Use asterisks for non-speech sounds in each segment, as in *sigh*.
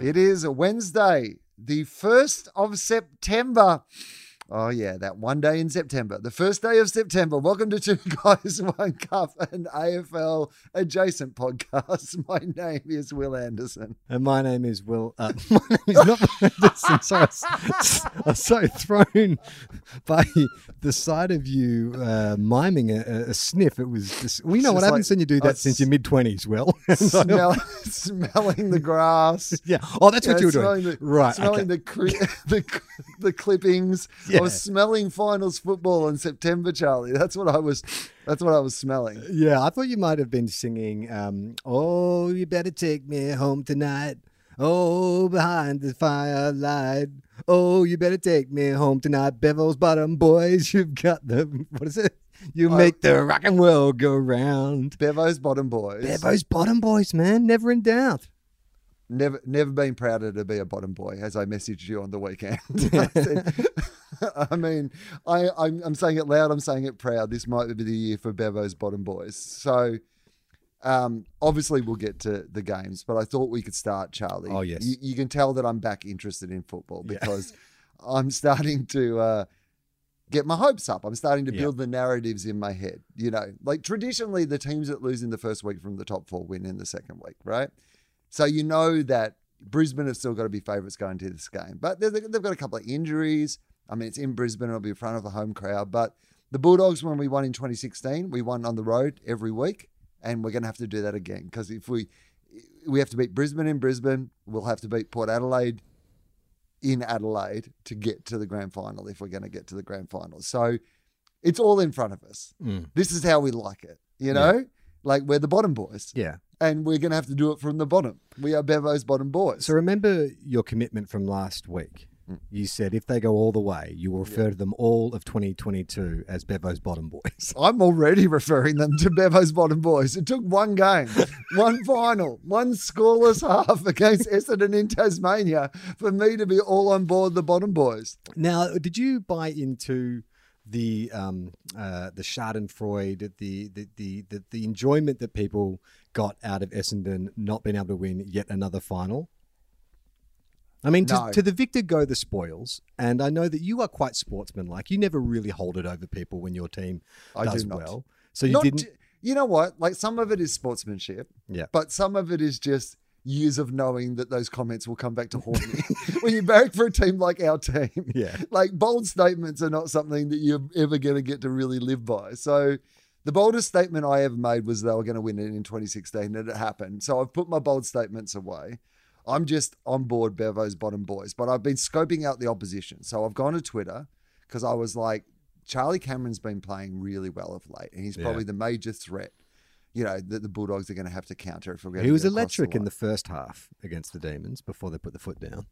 It is a Wednesday, the 1st of September. Oh, yeah, that one day in September, the first day of September. Welcome to Two *laughs* Guys, One Cup, an AFL adjacent podcast. *laughs* My name is Will Anderson. And my name is Will. Uh, *laughs* my name is not Will Anderson. So I was, I was so thrown by the sight of you uh, miming a, a sniff. It was just, well, you know It's what? I haven't like- seen you do that since your mid 20s, Will. Smell, smelling the grass. yeah. Oh, that's what you were doing. the- right. Smelling okay. the, cri- the the clippings. I Yeah. was smelling finals football in September, Charlie. That's what I was. That's what I was smelling. Yeah, I thought you might have been singing, um, Oh, you better take me home tonight. Oh, behind the firelight. Oh, you better take me home tonight. Bevo's bottom boys, you've got the, what is it? You Oh. make the rock and roll go round. Bevo's bottom boys. Bevo's bottom boys, man. Never in doubt. Never, never been prouder to be a bottom boy, as I messaged you on the weekend. *laughs* I, *laughs* said- *laughs* I mean, I, I'm, I'm saying it loud. I'm saying it proud. This might be the year for Bevo's bottom boys. So, um, obviously, we'll get to the games, but I thought we could start, Charlie. Oh, yes. You, you can tell that I'm back interested in football because I'm starting to uh, get my hopes up. I'm starting to Yeah. build the narratives in my head. You know, like traditionally, the teams that lose in the first week from the top four win in the second week, right? So you know that Brisbane have still got to be favourites going to this game, but they've, they've got a couple of injuries. I mean, it's in Brisbane; it'll be in front of a home crowd. But the Bulldogs, when we won in 2016, we won on the road every week, and we're going to have to do that again because if we we have to beat Brisbane in Brisbane, we'll have to beat Port Adelaide in Adelaide to get to the grand final if we're going to get to the grand final. So it's all in front of us. Mm. This is how we like it, you know. Like we're the bottom boys Yeah. And we're going to have to do it from the bottom. We are Bevo's bottom boys. So remember your commitment from last week. Mm. You said if they go all the way, you will refer to them all of 2022 as Bevo's bottom boys. *laughs* I'm already referring them to Bevo's bottom boys. It took one game, *laughs* one final, one scoreless half against *laughs* Essendon in Tasmania for me to be all on board the bottom boys. Now, did you buy into the um, uh, the Schadenfreude, the the, the the the enjoyment that people got out of Essendon not being able to win yet another final? I mean, to, No. to the victor go the spoils, and I know that you are quite sportsmanlike. You never really hold it over people when your team does do well. So you Not didn't. you know what? Like some of it is sportsmanship, yeah. but some of it is just years of knowing that those comments will come back to haunt me. *laughs* when you barrack for a team like our team, Yeah. like bold statements are not something that you're ever going to get to really live by. So the boldest statement I ever made was they were going to win it in 2016 and it happened. So I've put my bold statements away. I'm just on board Bevo's bottom boys, but I've been scoping out the opposition. So I've gone to Twitter because I was like, Charlie Cameron's been playing really well of late, and he's Yeah. probably the major threat. You know that the Bulldogs are going to have to counter if we're going. He to was electric in the first half against the Demons before they put the foot down.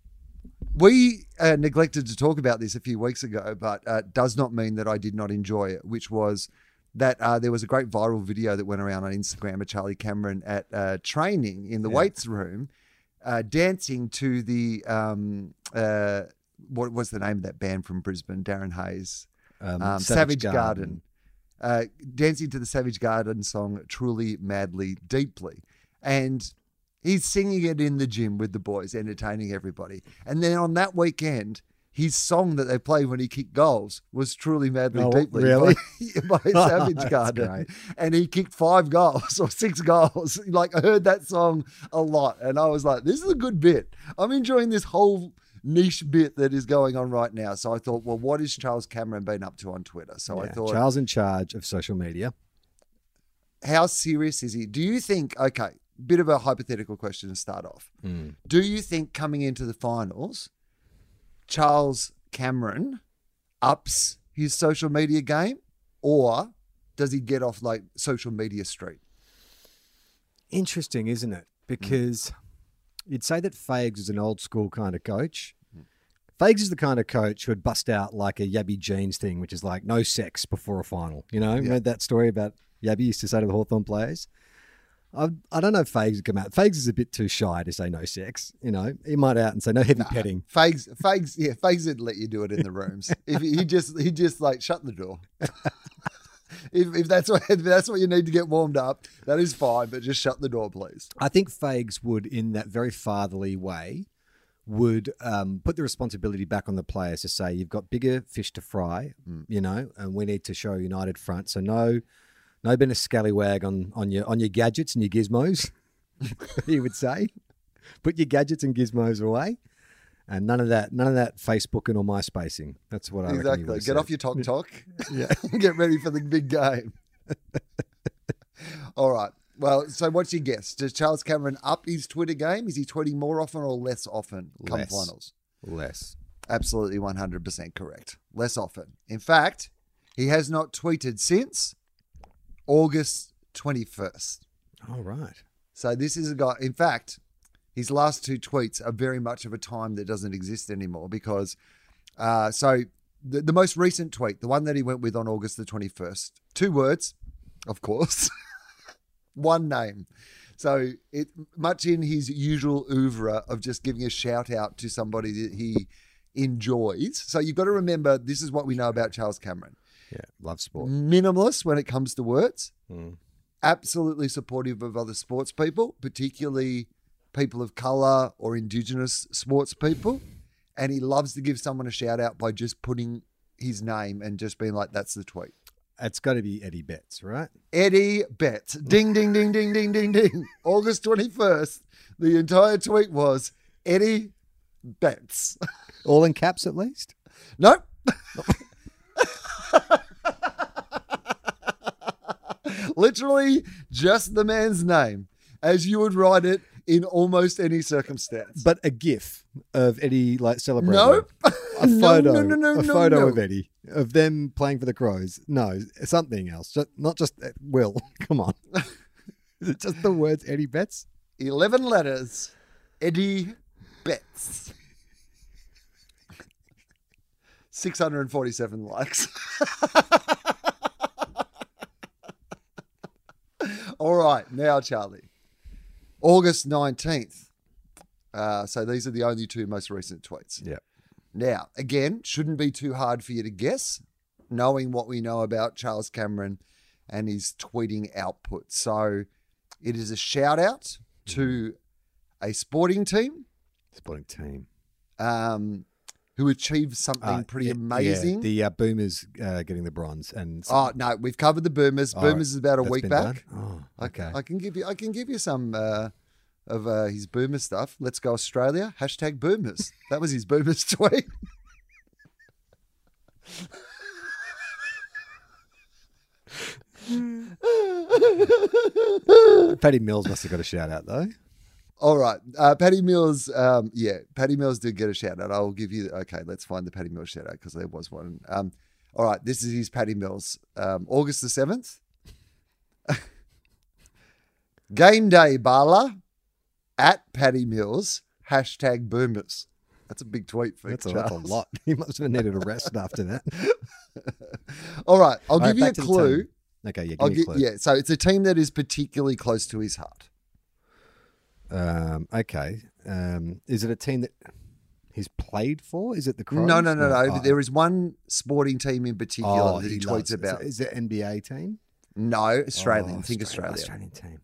We uh, neglected to talk about this a few weeks ago, but uh, does not mean that I did not enjoy it, which was that uh, there was a great viral video that went around on Instagram of Charlie Cameron at uh, training in the Yeah. weights room, uh, dancing to the, um, uh, what was the name of that band from Brisbane? Darren Hayes. Um, Um, Savage, Garden. Uh, dancing to the Savage Garden song Truly, Madly, Deeply. And he's singing it in the gym with the boys, entertaining everybody. And then on that weekend, his song that they played when he kicked goals was Truly, Madly, Oh, Deeply really? *laughs* by, by *laughs* Savage Garden. And he kicked five goals *laughs* or six goals. Like I heard that song a lot. And I was like, this is a good bit. I'm enjoying this whole niche bit that is going on right now. So I thought, well, what is Charles Cameron been up to on Twitter? So I thought, Charles in charge of social media. how serious is he? Do you think, okay, bit of a hypothetical question to start off. Mm. Do you think coming into the finals, Charles Cameron ups his social media game or does he get off like social media street? Interesting, isn't it? Mm. Because You'd say that Fags is an old school kind of coach. Fags is the kind of coach who would bust out like a Yabby Jeans thing, which is like no sex before a final. You know, read that story about Yabby used to say to the Hawthorn players. I, I don't know if Fags would come out. Fags is a bit too shy to say no sex. You know, he might out and say no heavy petting. Fags, Fags, yeah, Fags would let you do it in the rooms. *laughs* if he just, he just like shut the door. *laughs* if, if that's what if that's what you need to get warmed up, that is fine. But just shut the door, please. I think Fags would, in that very fatherly way, would um, put the responsibility back on the players to say, you've got bigger fish to fry, you know, and we need to show a united front. So no, no being a scallywag on, on your on your gadgets and your gizmos, *laughs* he would say. Put your gadgets and gizmos away. And none of that, none of that Facebooking or MySpacing. That's what I Exactly. Get off your talk talk. Yeah. *laughs* *laughs* get ready for the big game. All right. Well, so what's your guess? Does Charles Cameron up his Twitter game? Is he tweeting more often or less often come Less. finals? Less. Absolutely 100% correct. Less often. In fact, he has not tweeted since August 21st. All right. So this is a guy, in fact, his last two tweets are very much of a time that doesn't exist anymore because, uh, so the, the most recent tweet, the one that he went with on August the 21st, two words, of course, *laughs* one name. So it much in his usual oeuvre of just giving a shout out to somebody that he enjoys. So you've got to remember this is what we know about Charles Cameron. Yeah. Love sport. Minimalist when it comes to words Mm. absolutely supportive of other sports people, particularly people of color or indigenous sports people. And he loves to give someone a shout out by just putting his name and just being like, that's the tweet. It's got to be Eddie Betts, right? Eddie Betts. Ding, ding, ding, ding, ding, ding, ding. August 21st. The entire tweet was Eddie Betts. All in caps, at least. Nope. Literally just the man's name, as you would write it in almost any circumstance. But a GIF of Eddie like celebrating. Nope. A *laughs* No, photo. no, no, no, a photo no. of Eddie of them playing for the Crows. No, something else. Just, not just uh, Will. *laughs* Come on. *laughs* Is it just the words Eddie Betts? 11 letters. Eddie Betts. 647 likes. All right, now, Charlie. August 19th. Uh, so these are the only two most recent tweets. Yeah. Now, again, shouldn't be too hard for you to guess, knowing what we know about Charles Cameron and his tweeting output. So it is a shout out to a sporting team Sporting team. um, who achieved something Uh, pretty yeah, amazing. Yeah, the uh, Boomers uh, getting the bronze. and oh no, we've covered the Boomers. Oh, Boomers is about a week back. Oh, I- okay. I, can give you I can give you some uh, of uh, his Boomer stuff. Let's go Australia. Hashtag Boomers. That was his Boomers *laughs* tweet. Patty Mills must have got a shout out though. All right, uh, Patty Mills. Um, yeah, Patty Mills did get a shout out. I'll give you. Okay, let's find the Patty Mills shout out because there was one. Um, all right, this is his Patty Mills. Um, August the seventh. *laughs* Game day, Bala at Patty Mills. Hashtag Boomers. That's a big tweet for That's a, that's a lot. *laughs* He must have needed a rest after that. *laughs* All right, I'll All right, give you a back to the clue. Okay, yeah, I'll me a give, clue. yeah, so it's a team that is particularly close to his heart. Um, okay. Um, is it a team that he's played for? Is it the Crows? No, no, no, no. Oh, There is one sporting team in particular oh, that he, tweets loves- about. Is it NBA team? No, Australian. Oh, Think Australia- Australia. Australian team.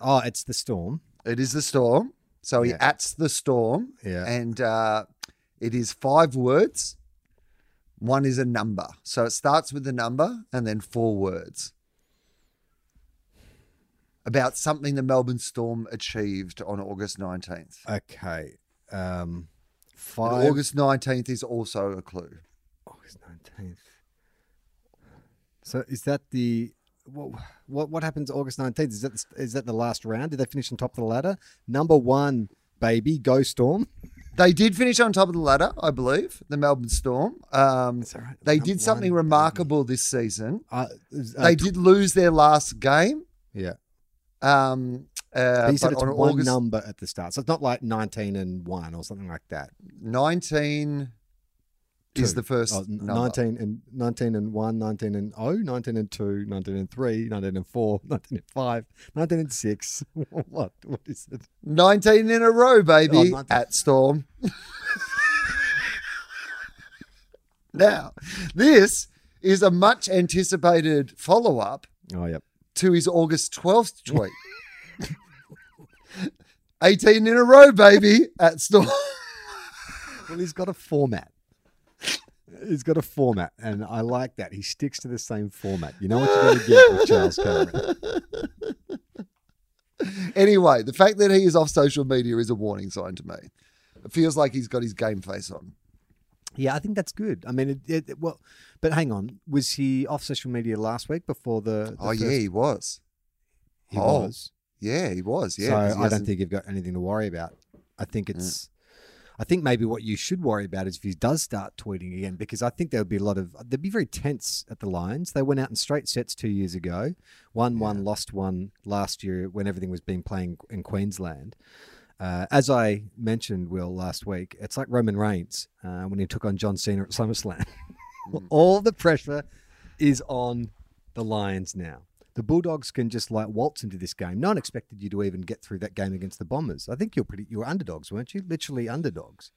Oh, it's the Storm. It is the Storm. So he Yeah. ats the Storm, Yeah. and uh, it is five words. One is a number. So it starts with the number and then four words about something the Melbourne Storm achieved on August 19th. Okay. Um, And five. August 19th is also a clue. August nineteenth. So is that the what? What, what happens August nineteenth? Is that the, that the last round? Did they finish on top of the ladder? Number one, baby, go Storm. They did finish on top of the ladder, I believe, the Melbourne Storm. Um, right? they did something remarkable this season. Uh, uh, They did lose their last game Yeah. Um, Uh, he said it's on one August number at the start. So it's not like 19 and 1 or something like that. 19 is the first Oh, n- 19 and 19 and 1, 19 and 0, 19 and 2, 19 and 3, 19 and 4, *laughs* 19 and 5, 19 and 6. *laughs* what? What is it? 19 in a row, baby, Oh, at Storm. *laughs* now, this is a much anticipated follow up Oh, yep. To his August 12th tweet. *laughs* 18 in a row, baby, at Storm. *laughs* Well, he's got a format. He's got a format, and I like that. He sticks to the same format. You know what you're going to get with Charles Cameron. *laughs* anyway, the fact that he is off social media is a warning sign to me. It feels like he's got his game face on. Yeah, I think that's good. I mean, it, it, it- well, but hang on, was he off social media last week before the? the Oh, first- yeah, he was. he Oh, was. Yeah, he was. Yeah. so I don't think you've got anything to worry about. I think mm. it's. I think maybe what you should worry about is if he does start tweeting again, because I think there would be a lot of they'd be very tense at the Lions. They went out in straight sets two years ago, won one, lost one last year when everything was being playing in Queensland. Uh, as I mentioned, Will last week, it's like Roman Reigns uh, when he took on John Cena at SummerSlam. *laughs* All the pressure is on the Lions now. The Bulldogs can just like waltz into this game. No one expected you to even get through that game against the Bombers. I think you're pretty. You were underdogs, weren't you? Literally underdogs.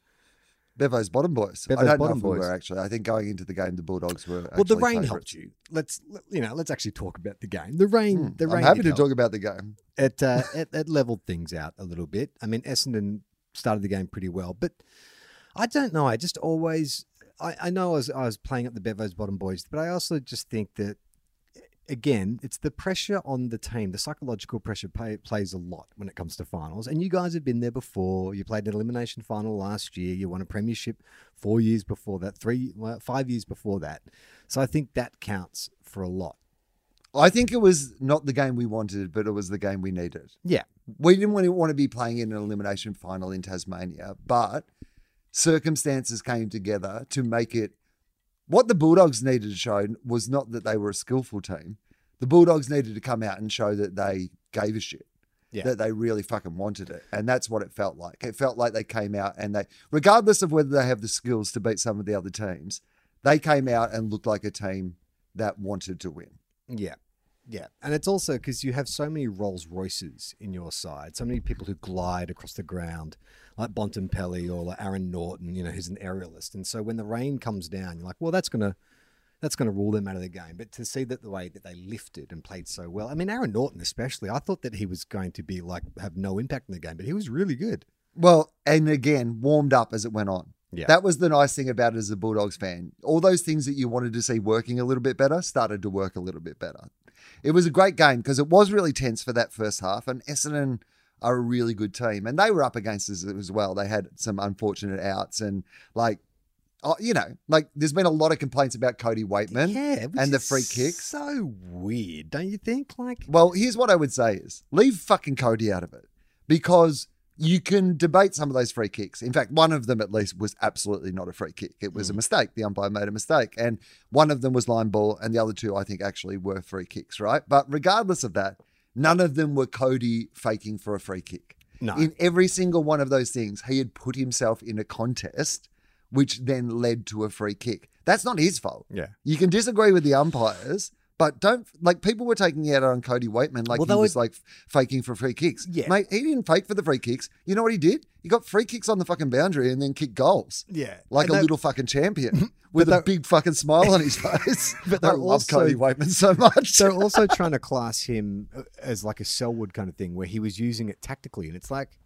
Bevo's bottom boys. Bevo's I don't bottom know if we boys. were actually. I think going into the game, the Bulldogs were. well, the rain favourites. helped you. Let's you know. Let's actually talk about the game. The rain. the Hmm. I'm rain. happy to help. talk about the game. it, uh, *laughs* it it leveled things out a little bit. I mean, Essendon started the game pretty well, but I don't know. I just always I, I know I was I was playing up the Bevo's bottom boys, but I also just think that again, it's the pressure on the team. The psychological pressure play, plays a lot when it comes to finals. And you guys have been there before. You played an elimination final last year. You won a premiership four years before that, three, five years before that. So I think that counts for a lot. I think it was not the game we wanted, but it was the game we needed. Yeah, We didn't want to, want to be playing in an elimination final in Tasmania, but circumstances came together to make it. What the Bulldogs needed to show was not that they were a skillful team. The Bulldogs needed to come out and show that they gave a shit. Yeah. That they really fucking wanted it. And that's what it felt like. It felt like they came out and they, regardless of whether they have the skills to beat some of the other teams, they came out and looked like a team that wanted to win. Yeah. Yeah. And it's also because you have so many Rolls Royces in your side, so many people who glide across the ground, like Bontempelli or like Aaron Naughton, you know, who's an aerialist. And so when the rain comes down, you're like, well, that's gonna that's gonna rule them out of the game. But to see that the way that they lifted and played so well, I mean Aaron Naughton especially, I thought that he was going to be like have no impact in the game, but he was really good. Well, and again, warmed up as it went on. Yeah. That was the nice thing about it as a Bulldogs fan. All those things that you wanted to see working a little bit better started to work a little bit better. It was a great game because it was really tense for that first half, and Essendon are a really good team, and they were up against us as well. They had some unfortunate outs, and like, oh, you know, like there's been a lot of complaints about Cody Weightman. yeah, and the free kicks. So weird, don't you think? Like Well, here's what I would say is leave fucking Cody out of it because you can debate some of those free kicks. In fact, one of them at least was absolutely not a free kick. It was a mm. mistake. The umpire made a mistake. And one of them was line ball, and the other two, I think, actually were free kicks, right? But regardless of that, none of them were Cody faking for a free kick. No. In every single one of those things, he had put himself in a contest, which then led to a free kick. That's not his fault. Yeah. You can disagree with the umpires, but don't like people were taking it out on Cody Weightman like Well, he was were- like faking for free kicks. Yeah. Mate, he didn't fake for the free kicks. You know what he did? He got free kicks on the fucking boundary and then kicked goals. Yeah. Like And a they- little fucking champion *laughs* with a big fucking smile on his *laughs* face. But I love also- Cody Weightman so much. They're also *laughs* trying to class him uh, as like a Selwood kind of thing, where he was using it tactically, and it's like,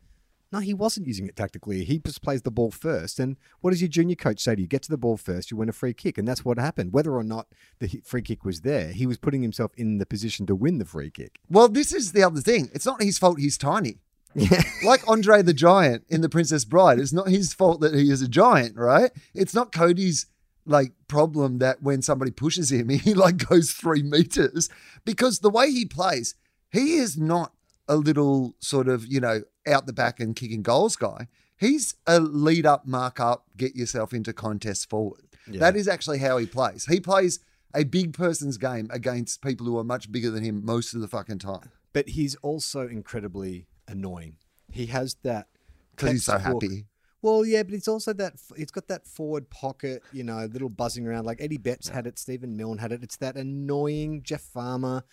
no, he wasn't using it tactically. He just plays the ball first. And what does your junior coach say to you? Get to the ball first, you win a free kick, and that's what happened. Whether or not the free kick was there, he was putting himself in the position to win the free kick. well, this is the other thing. It's not his fault he's tiny. Yeah, *laughs* like Andre the Giant in The Princess Bride. It's not his fault that he is a giant, right? It's not Cody's like problem that when somebody pushes him, *laughs* he like goes three meters because the way he plays, he is not a little sort of, you know, out the back and kicking goals guy. He's a lead up, mark up, get yourself into contests forward. That is actually how he plays. He plays a big person's game against people who are much bigger than him most of the fucking time. but he's also incredibly annoying. He has that because he's so textbook- happy. Well, yeah, but it's also that it's got that forward pocket, you know, little buzzing around. Like Eddie Betts had it, Stephen Milne had it. It's that annoying Jeff Farmer,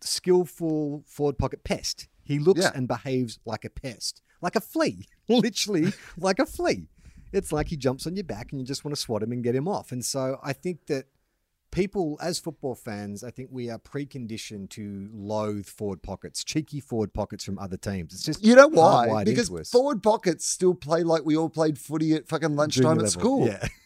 skillful forward pocket pest. He looks Yeah. and behaves like a pest, like a flea, *laughs* literally like a flea. It's like he jumps on your back and you just want to swat him and get him off. And so I think that people, as football fans, I think we are preconditioned to loathe forward pockets, cheeky forward pockets from other teams. It's just You know why? Because forward pockets still play like we all played footy at fucking lunchtime Junior at level. school. Yeah. *laughs*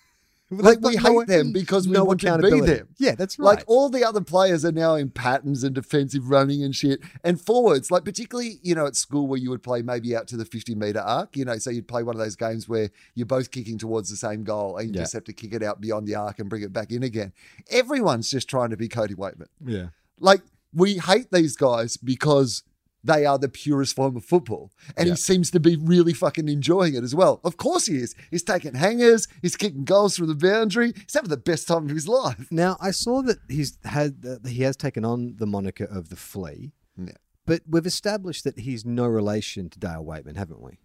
*laughs* Like we hate one- them because we no want to be them. Yeah, that's right. Like all the other players are now in patterns and defensive running and shit. And forwards, like particularly, you know, at school where you would play maybe out to the 50 meter arc, you know, so you'd play one of those games where you're both kicking towards the same goal and you Yeah. just have to kick it out beyond the arc and bring it back in again. Everyone's just trying to be Cody Weightman. yeah. Like we hate these guys because they are the purest form of football. And he seems to be really fucking enjoying it as well. Of course he is. He's taking hangers, he's kicking goals from the boundary. He's having the best time of his life. Now I saw that he's had that he has taken on the moniker of the flea. Yeah. But we've established that he's no relation to Dale Weightman, haven't we?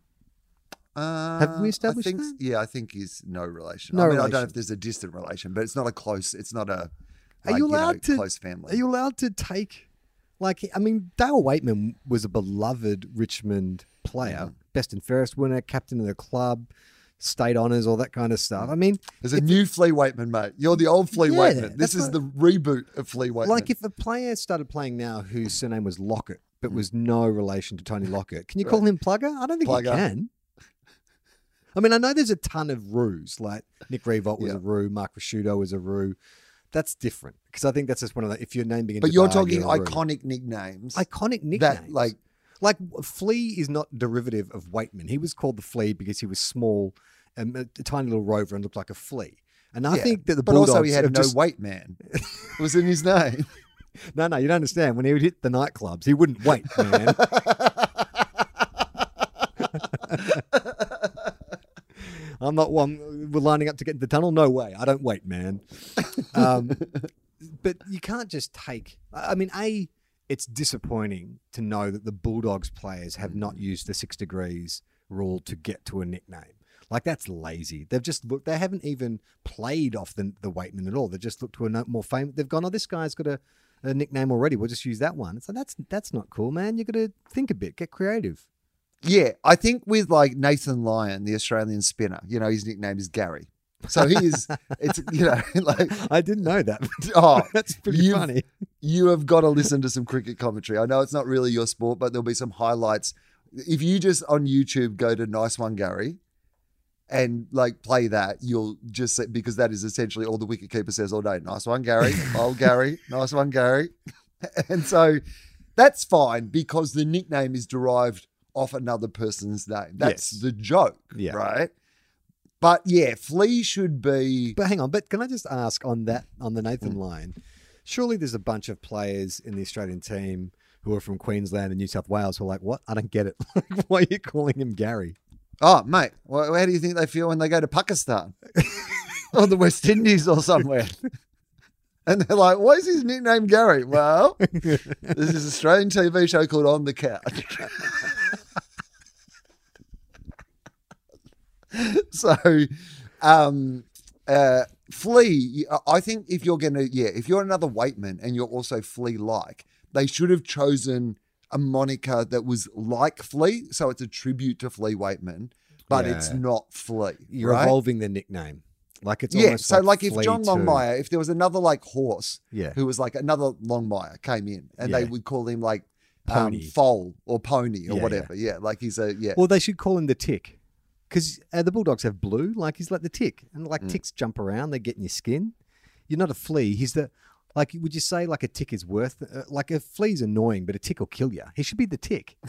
Uh, Have we I established think, that? Yeah, I think he's no relation. No I mean, I don't know if there's a distant relation, but it's not a close. It's not a. Are like, you know, allowed to- close family? Are you allowed to take like I mean Dale Weightman was a beloved Richmond player, best and fairest winner, captain of the club, state honours, all that kind of stuff. Mm. I mean, There's a new Flea Weightman, mate. You're the old Flea Yeah, Weightman. This is what- the reboot of Flea Weightman. like if a player started playing now whose surname was Lockett, but mm. was no relation to Tony Lockett, can you call him Plugger? I don't think Plugger. you can. I mean, I know there's a ton of roos. Like Nick Riewoldt was Yeah. a roo, Mark Rashudo was a roo. That's different because I think that's just one of the. If your name begins, but you're talking you're iconic nicknames. iconic nicknames. that like Like Flea is not derivative of Weightman. He was called the Flea because he was small and a, a tiny little rover and looked like a flea. And I yeah. think that the but Bulldogs also he had no just, weight man. was in his name. *laughs* no, no, you don't understand. When he would hit the nightclubs, he wouldn't wait, man. *laughs* I'm not one. We're lining up to get in the tunnel. No way. I don't wait, man. Um, *laughs* but you can't just take. I mean, a. It's disappointing to know that the Bulldogs players have not used the six degrees rule to get to a nickname. Like that's lazy. They've just looked. They haven't even played off the the Weightman at all. They just looked to a more famous. They've gone. Oh, this guy's got a, a nickname already. We'll just use that one. So like, that's that's not cool, man. You got to think a bit. Get creative. Yeah, I think with like Nathan Lyon, the Australian spinner, you know, his nickname is Gary. So he is, *laughs* it's, you know, *laughs* like, I didn't know that. *laughs* oh, that's pretty funny. you have got to listen to some cricket commentary. I know it's not really your sport, but there'll be some highlights. If you just on YouTube go to Nice One Gary and like play that, you'll just say, because that is essentially all the wicketkeeper says all day. Nice one, Gary. Old Gary. Nice one, Gary. And so that's fine because the nickname is derived off another person's name. That's Yes. the joke, Yeah. right? But yeah, Flea should be. But hang on, but can I just ask on that on the Nathan Mm. line? Surely there's a bunch of players in the Australian team who are from Queensland and New South Wales who are like, "What? I don't get it. *laughs* Why are you calling him Gary?" Oh, mate, well, how do you think they feel when they go to Pakistan *laughs* or the West Indies or somewhere? *laughs* And they're like, why is his nickname Gary? Well, this is an Australian TV show called On the Couch. *laughs* so, um, uh, Flea, I think if you're going to, yeah, if you're another Weightman and you're also Flea like, they should have chosen a moniker that was like Flea. So it's a tribute to Flea Weightman, but it's not Flea. You're right? evolving the nickname, like it's Yeah. So, like, if Flea John too. Longmire, if there was another like horse yeah, who was like another Longmire came in and they would call him like um, Pony. foal or pony or Yeah, whatever. Yeah. Like he's a, yeah. Well, they should call him the Tick, because uh, the Bulldogs have blue. Like he's like the Tick, and like Mm. ticks jump around, they get in your skin. You're not a flea. He's the like. Would you say like a tick is worth? Uh, like a flea's annoying, but a tick will kill you. He should be the Tick. *laughs*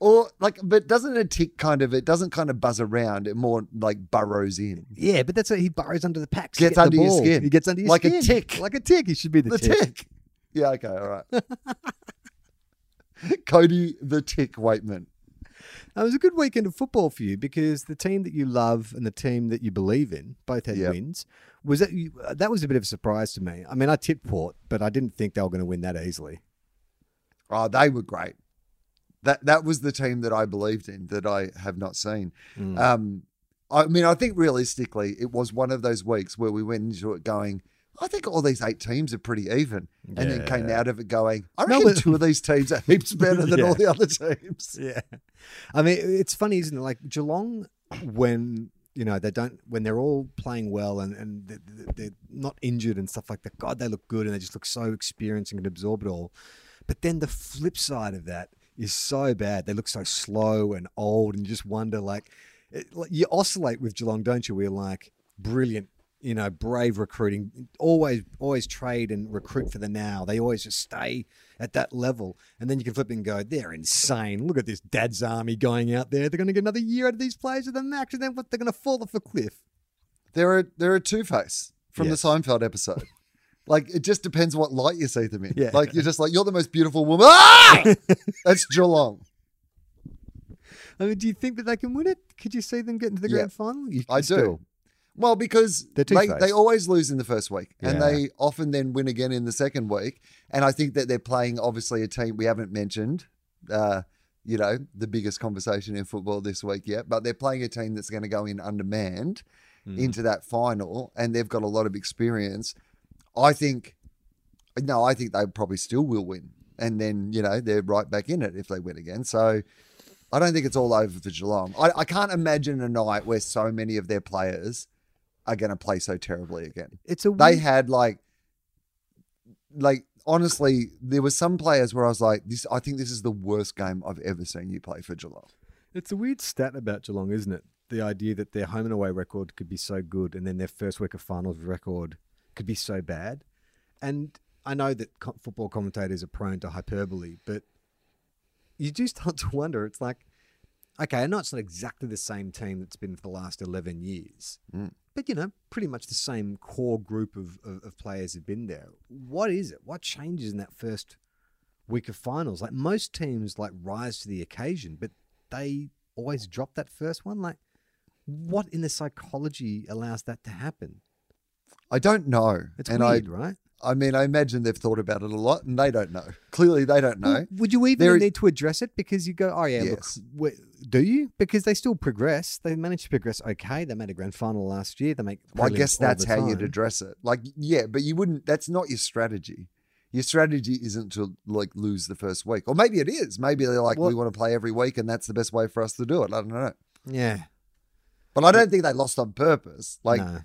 Or like, but doesn't a tick kind of, it doesn't kind of buzz around. It more like burrows in. Yeah, but that's what he burrows under the packs. Gets under your skin. He gets under your skin. Like a tick. Like a tick. He should be the, The tick. tick. Yeah. Okay. All right. *laughs* Cody the tick Weightman. It was a good weekend of football for you because the team that you love and the team that you believe in both had Yep. wins. Was that you, uh, that was a bit of a surprise to me. I mean, I tipped Port, but I didn't think they were going to win that easily. Oh, they were great. That that was the team that I believed in that I have not seen. Mm. Um, I mean, I think realistically, it was one of those weeks where we went into it going, I think all these eight teams are pretty even, and then came out of it going, I reckon two of these teams are heaps *laughs* better than Yeah. all the other teams. *laughs* Yeah. I mean, it's funny, isn't it? Like Geelong, when you know they don't, when they're all playing well and and they're, they're not injured and stuff like that. God, they look good and they just look so experienced and can absorb it all. But then the flip side of that is so bad. They look so slow and old, and you just wonder, like, it, like, you oscillate with Geelong, don't you? We're like brilliant. You know, brave recruiting. Always, always trade and recruit for the now. They always just stay at that level. And then you can flip and go, they're insane. Look at this dad's army going out there. They're going to get another year out of these players at the max, and then what? They're going to fall off a cliff. They're a, they're a two face from Yes. the Seinfeld episode. *laughs* like it just depends what light you see them in. Yeah. Like you're just like you're the most beautiful woman. *laughs* Ah! That's Geelong. I mean, do you think that they can win it? Could you see them getting to the Yeah. grand final? I do. still- Well, because They're they, two-faced. they always lose in the first week, and Yeah. they often then win again in the second week. And I think that they're playing obviously a team we haven't mentioned. Uh, you know, the biggest conversation in football this week yet, but they're playing a team that's going to go in undermanned Mm. into that final, and they've got a lot of experience. I think, no, I think they probably still will win, and then you know they're right back in it if they win again. So. I don't think it's all over for Geelong. I, I can't imagine a night where so many of their players are going to play so terribly again. It's a They had like, like honestly, there were some players where I was like, this. I think this is the worst game I've ever seen you play for Geelong. It's a weird stat about Geelong, isn't it? The idea that their home and away record could be so good, and then their first week of finals record could be so bad. And I know that co- football commentators are prone to hyperbole, but you do start to wonder. It's like, okay, I know it's not exactly the same team that's been for the last eleven years, Mm. But you know, pretty much the same core group of, of, of players have been there. What is it? What changes in that first week of finals? Like most teams, like rise to the occasion, but they always drop that first one. Like, what in the psychology allows that to happen? I don't know, It's and weird, right? I, mean, I imagine they've thought about it a lot, and they don't know. Clearly, they don't know. Well, would you even There- need to address it because you go, oh yeah, Yes. look, do you? Because they still progress. They managed to progress okay. They made a grand final last year. They make. Well, I guess that's how you'd address it. Like, yeah, but you wouldn't. That's not your strategy. Your strategy isn't to like lose the first week, or maybe it is. Maybe they're like, Well- we want to play every week, and that's the best way for us to do it. I don't know, Yeah, but I don't think they lost on purpose. Like, no.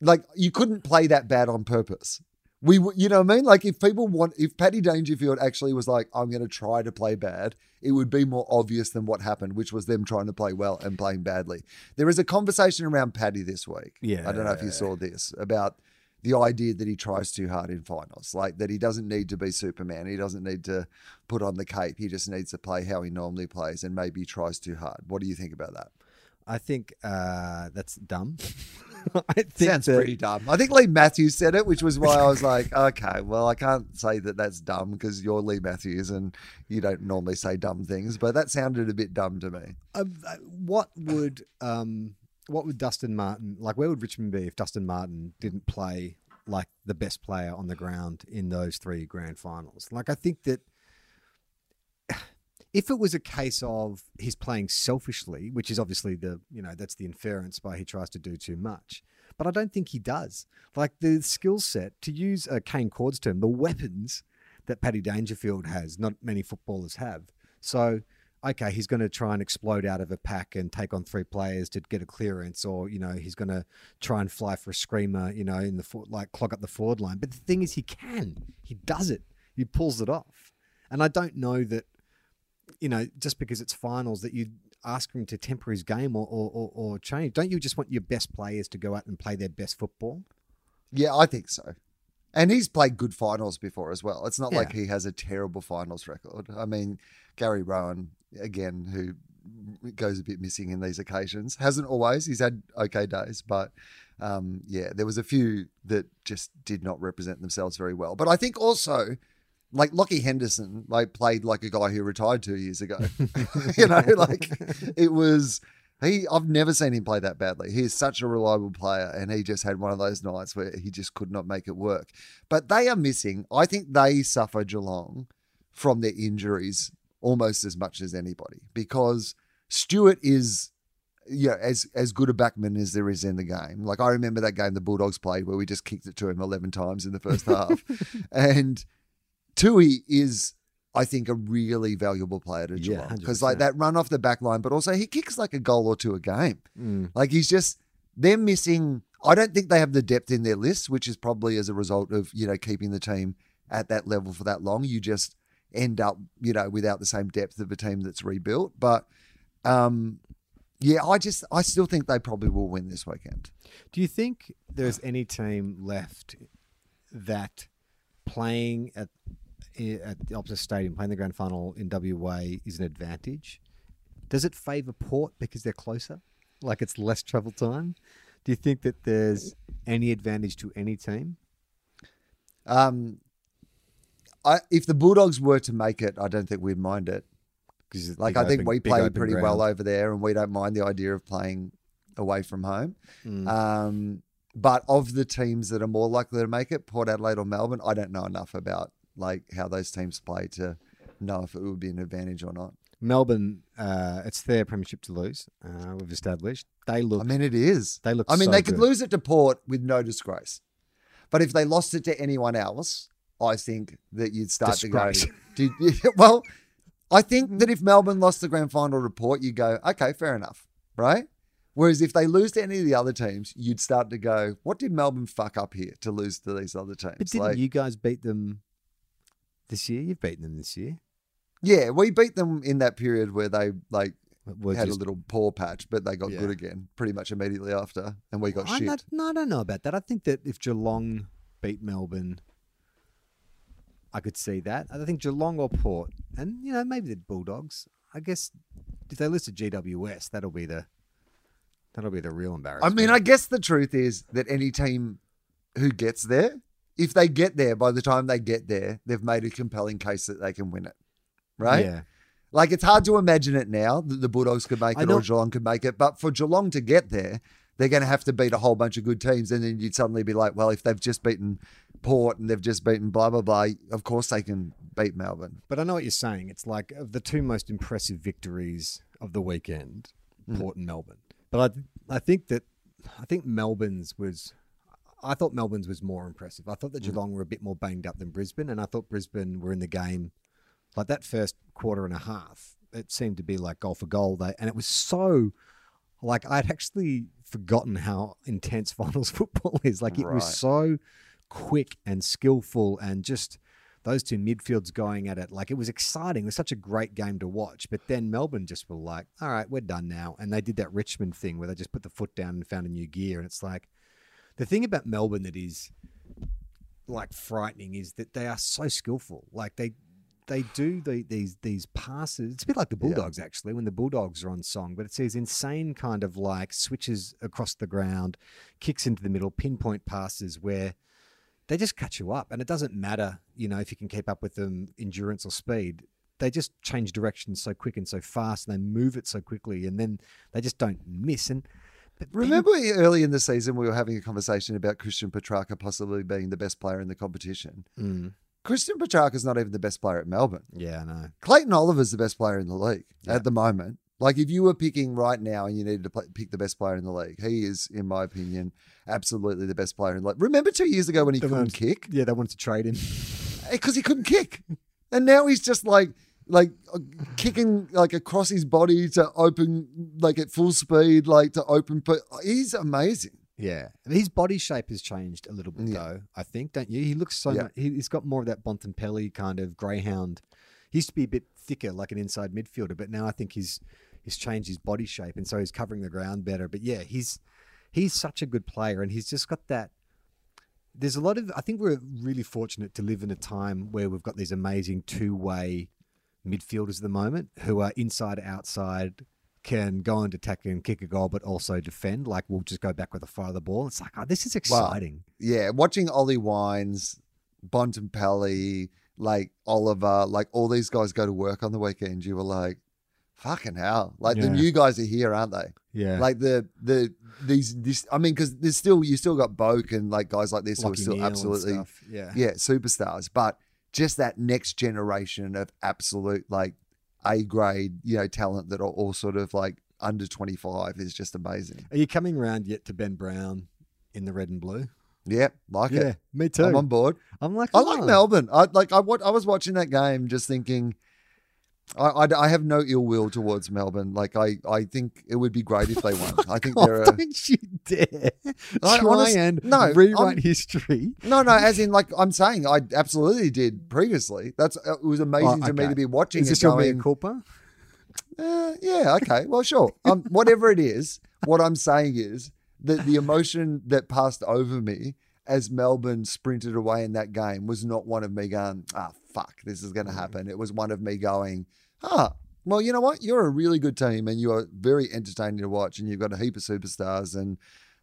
like you couldn't play that bad on purpose. We, you know what I mean? Like, if people want, if Paddy Dangerfield actually was like, I'm going to try to play bad, it would be more obvious than what happened, which was them trying to play well and playing badly. There is a conversation around Paddy this week. Yeah. I don't know if you saw this about the idea that he tries too hard in finals, like that he doesn't need to be Superman. He doesn't need to put on the cape. He just needs to play how he normally plays, and maybe he tries too hard. What do you think about that? I think uh, that's dumb. *laughs* *laughs* I think Sounds that- pretty dumb. I think Leigh Matthews said it, which was why I was like, okay, well, I can't say that that's dumb because you're Leigh Matthews and you don't normally say dumb things, but that sounded a bit dumb to me. Uh, uh, what would um, what would Dustin Martin like? Where would Richmond be if Dustin Martin didn't play like the best player on the ground in those three grand finals? Like, I think that if it was a case of he's playing selfishly, which is obviously the you know that's the inference by he tries to do too much, but I don't think he does. Like the skill set to use a Kane Cornes' term, the weapons that Paddy Dangerfield has, not many footballers have. So okay, he's going to try and explode out of a pack and take on three players to get a clearance, or you know, he's going to try and fly for a screamer, you know, in the for- like clog up the forward line. But the thing is, he can, he does it, he pulls it off, and I don't know that, you know, just because it's finals that you ask him to temper his game or or, or, or change. Don't you just want your best players to go out and play their best football? Yeah, I think so. And he's played good finals before as well. It's not like he has a terrible finals record. I mean, Gary Rohan, again, who goes a bit missing in these occasions, hasn't always. He's had okay days, but um, yeah, there was a few that just did not represent themselves very well. But I think also, like Lachie Henderson, like played like a guy who retired two years ago. *laughs* *laughs* you know, like it was he I've never seen him play that badly. He is such a reliable player and he just had one of those nights where he just could not make it work. But they are missing, I think they suffer Geelong from their injuries almost as much as anybody because Stewart is yeah, as as good a backman as there is in the game. Like I remember that game the Bulldogs played where we just kicked it to him eleven times in the first half, *laughs* and Tuohy is. I think a really valuable player to Yeah, Geelong because like 100%. that run off the back line, but also he kicks like a goal or two a game. Mm. Like he's just they're missing. I don't think they have the depth in their list, which is probably as a result of you know keeping the team at that level for that long. You just end up you know without the same depth of a team that's rebuilt. But um, yeah, I just I still think they probably will win this weekend. Do you think there's any team left that playing at at the Optus Stadium, playing the grand final in WA, is an advantage? Does it favour Port because they're closer, like it's less travel time? Do you think that there's any advantage to any team? Um, I if the Bulldogs were to make it, I don't think we'd mind it. 'Cause it's Like I think open- we play pretty well over there, and we don't mind the idea of playing away from home. Mm. Um, but of the teams that are more likely to make it, Port Adelaide or Melbourne, I don't know enough about like how those teams play to know if it would be an advantage or not. Melbourne, uh, it's their premiership to lose. Uh, we've established they look. I mean, it is. they look. I mean, so they could good. lose it to Port with no disgrace, but if they lost it to anyone else, I think that you'd start Disgrace. to go. Do, *laughs* *laughs* well, I think that if Melbourne lost the grand final to Port, you go, okay, fair enough, right? Whereas if they lose to any of the other teams, you'd start to go, what did Melbourne fuck up here to lose to these other teams? But didn't Like- you guys beat them this year? You've beaten them this year. Yeah, we beat them in that period where they like We're had just- a little poor patch, but they got Yeah. good again pretty much immediately after, and we got I'm shit. not, no, I don't know about that. I think that if Geelong beat Melbourne, I could see that. I think Geelong or Port, and you know maybe the Bulldogs. I guess if they lose to GWS, that'll be the that'll be the real embarrassment. I embarrassment. mean, I guess the truth is that any team who gets there, if they get there, by the time they get there, they've made a compelling case that they can win it, right? Yeah, Like it's hard to imagine it now that the Bulldogs could make it or Geelong could make it, but for Geelong to get there, they're going to have to beat a whole bunch of good teams, and then you'd suddenly be like, well, if they've just beaten Port and they've just beaten blah blah blah, of course they can beat Melbourne. but I know what you're saying. It's like of the two most impressive victories of the weekend, Mm. Port and Melbourne. But I I think that I think Melbourne's was. I thought Melbourne's was more impressive. I Mm. thought that Geelong were a bit more banged up than Brisbane, and I thought Brisbane were in the game like that first quarter and a half. It seemed to be like goal for goal. They and it was so like I'd actually forgotten how intense *laughs* finals football is. Like it was so quick and skillful, and just those two midfields going at it. Like it was exciting. It was such a great game to watch. But then Melbourne just were like, all right, we're done now. And they did that Richmond thing where they just put the foot down and found a new gear. And it's like the thing about Melbourne that is like frightening is that they are so skillful. Like they they do the, these these passes. It's a bit like the Yeah. Bulldogs actually when the Bulldogs are on song, but it's these insane kind of like switches across the ground, kicks into the middle, pinpoint passes where they just catch you up, and it doesn't matter, you know, if you can keep up with them endurance or speed. They just change direction so quick and so fast, and they move it so quickly, and then they just don't miss. And Remember early in the season we were having a conversation about Christian Petracca possibly being the best player in the competition. Mm, Christian Petracca is not even the best player at Melbourne. yeah, I know. Clayton Oliver's the best player in the league Yeah. at the moment. Like if you were picking right now and you needed to play, pick the best player in the league, he is, in my opinion, absolutely the best player in the league. Remember two years ago when he The couldn't ones- kick Yeah, they wanted to trade him. because he couldn't kick, and now he's just like like uh, kicking like across his body to open like at full speed, like to open. But he's amazing. Yeah, his body shape has changed a little bit Yeah. though. I think, don't you? He looks so Yeah. much. He, he's got more of that Bontempelli kind of greyhound. He used to be a bit thicker, like an inside midfielder, but now I think he's he's changed his body shape, and so he's covering the ground better. But yeah, he's he's such a good player, and he's just got that. There's a lot of. I think we're really fortunate to live in a time where we've got these amazing two way midfielders at the moment who are inside outside can go and attack and kick a goal, but also defend. Like we'll just go back with the fire of the ball. It's like, oh, this is Wow. exciting. Yeah, watching Ollie Wines, Bontempelli, like Oliver, like all these guys go to work on the weekend, you were like, fucking hell. Like the new guys are here, aren't they? Yeah, Like the the these this I mean, because there's still you still got Boke and like guys like this who are still and absolutely. Yeah, yeah, superstars. But just that next generation of absolute like A grade, you know, talent that are all sort of like under 25 is just amazing. Are you coming around yet to Ben Brown in the red and blue? Yeah, like it. me too. I'm on board. I'm like, I like oh. Melbourne. I like. I, wa- I was watching that game, just thinking. I, I, I have no ill will towards Melbourne. Like I, I think it would be great if they won. I think God, *laughs* they're a, don't you dare I try honest- and no, rewrite I'm- history. no, no. As in, like I'm saying, I absolutely did previously. That's it was amazing Oh, to me to be watching Is it this your going. culpa? Uh, yeah, okay. Well, sure. Um, *laughs* whatever it is, what I'm saying is that the emotion that passed over me as Melbourne sprinted away in that game was not one of me going, ah, fuck, this is going Mm. to happen. It was one of me going, ah, well, you know what? You're a really good team and you are very entertaining to watch and you've got a heap of superstars and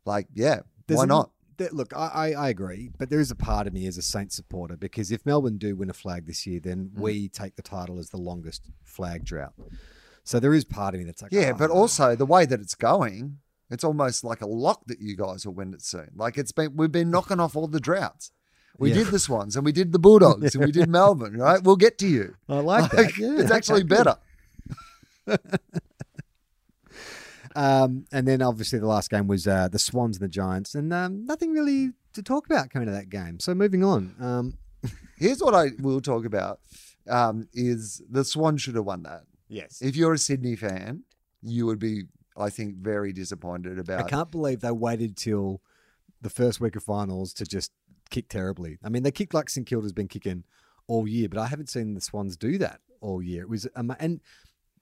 like, yeah, There's why not? there- look, I, I, agree, but there is a part of me as a Saints supporter because if Melbourne do win a flag this year, then Mm. we take the title as the longest flag drought. So there is part of me that's like, Yeah, but "Oh." also the way that it's going, it's almost like a lock that you guys will win it soon. Like it's been, we've been knocking off all the droughts. We Yeah. did the Swans and we did the Bulldogs and we did *laughs* Melbourne, right? We'll get to you. I like that. Yeah, it's actually better. *laughs* Um, and then obviously the last game was uh, the Swans and the Giants, and um, nothing really to talk about coming to that game. So moving on. Um, *laughs* Here's what I will talk about: um, is the Swans should have won that. yes, If you're a Sydney fan, you would be, I think, very disappointed about. I can't believe they waited till the first week of finals to just kick terribly. I mean, they kicked like St Kilda's been kicking all year, but I haven't seen the Swans do that all year. It was and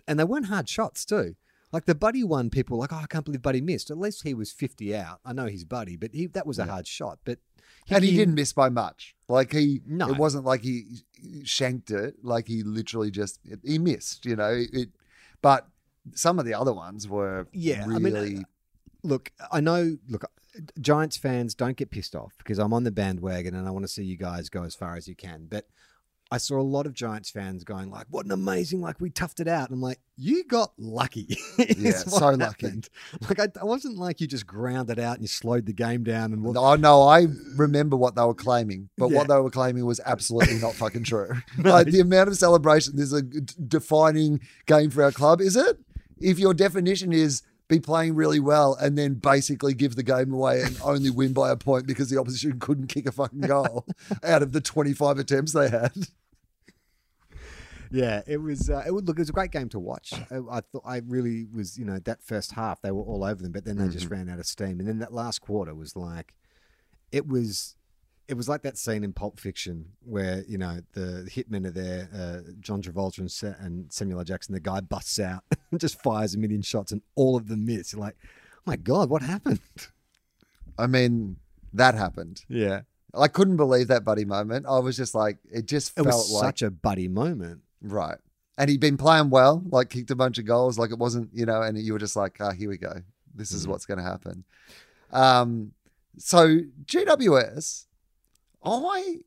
and they weren't hard shots too. Like the Buddy one, people were like, oh, I can't believe Buddy missed. At least he was fifty out. I know he's Buddy, but he that was a Yeah. hard shot. But and he Hickey- didn't miss by much. Like he, No. it wasn't like he shanked it. Like he literally just he missed. You know, it. But some of the other ones were Yeah, I really. mean, look, I know. Look, Giants fans don't get pissed off because I'm on the bandwagon and I want to see you guys go as far as you can. But I saw a lot of Giants fans going like, "What an amazing! Like we toughed it out." And I'm like, "You got lucky." *laughs* Yeah, what so lucky. happened. Like I, I wasn't like you just ground it out and you slowed the game down and No, no, I remember what they were claiming, but Yeah. what they were claiming was absolutely not fucking true. *laughs* Like the amount of celebration, there's a defining game for our club, is it? If your definition is be playing really well and then basically give the game away and only win by a point because the opposition couldn't kick a fucking *laughs* goal out of the 25 attempts they had. Yeah, it was. Uh, it would look. It was a great game to watch. I, I thought. I really was. You know, that first half they were all over them, but then they just ran out of steam. And then that last quarter was like, it was. It was like that scene in Pulp Fiction where you know the hitmen are there, uh, John Travolta and, Sa- and Samuel L. Jackson. The guy busts out *laughs* and just fires a million shots, and all of them miss. You're like, oh my god, what happened? *laughs* I mean, that happened. Yeah, I couldn't believe that buddy moment. I was just like, it just it felt was like such a buddy moment. Right. And he'd been playing well, like kicked a bunch of goals, like it wasn't, you know, and you were just like, ah, here we go. This is Mhm. what's going to happen. Um, so GWS, I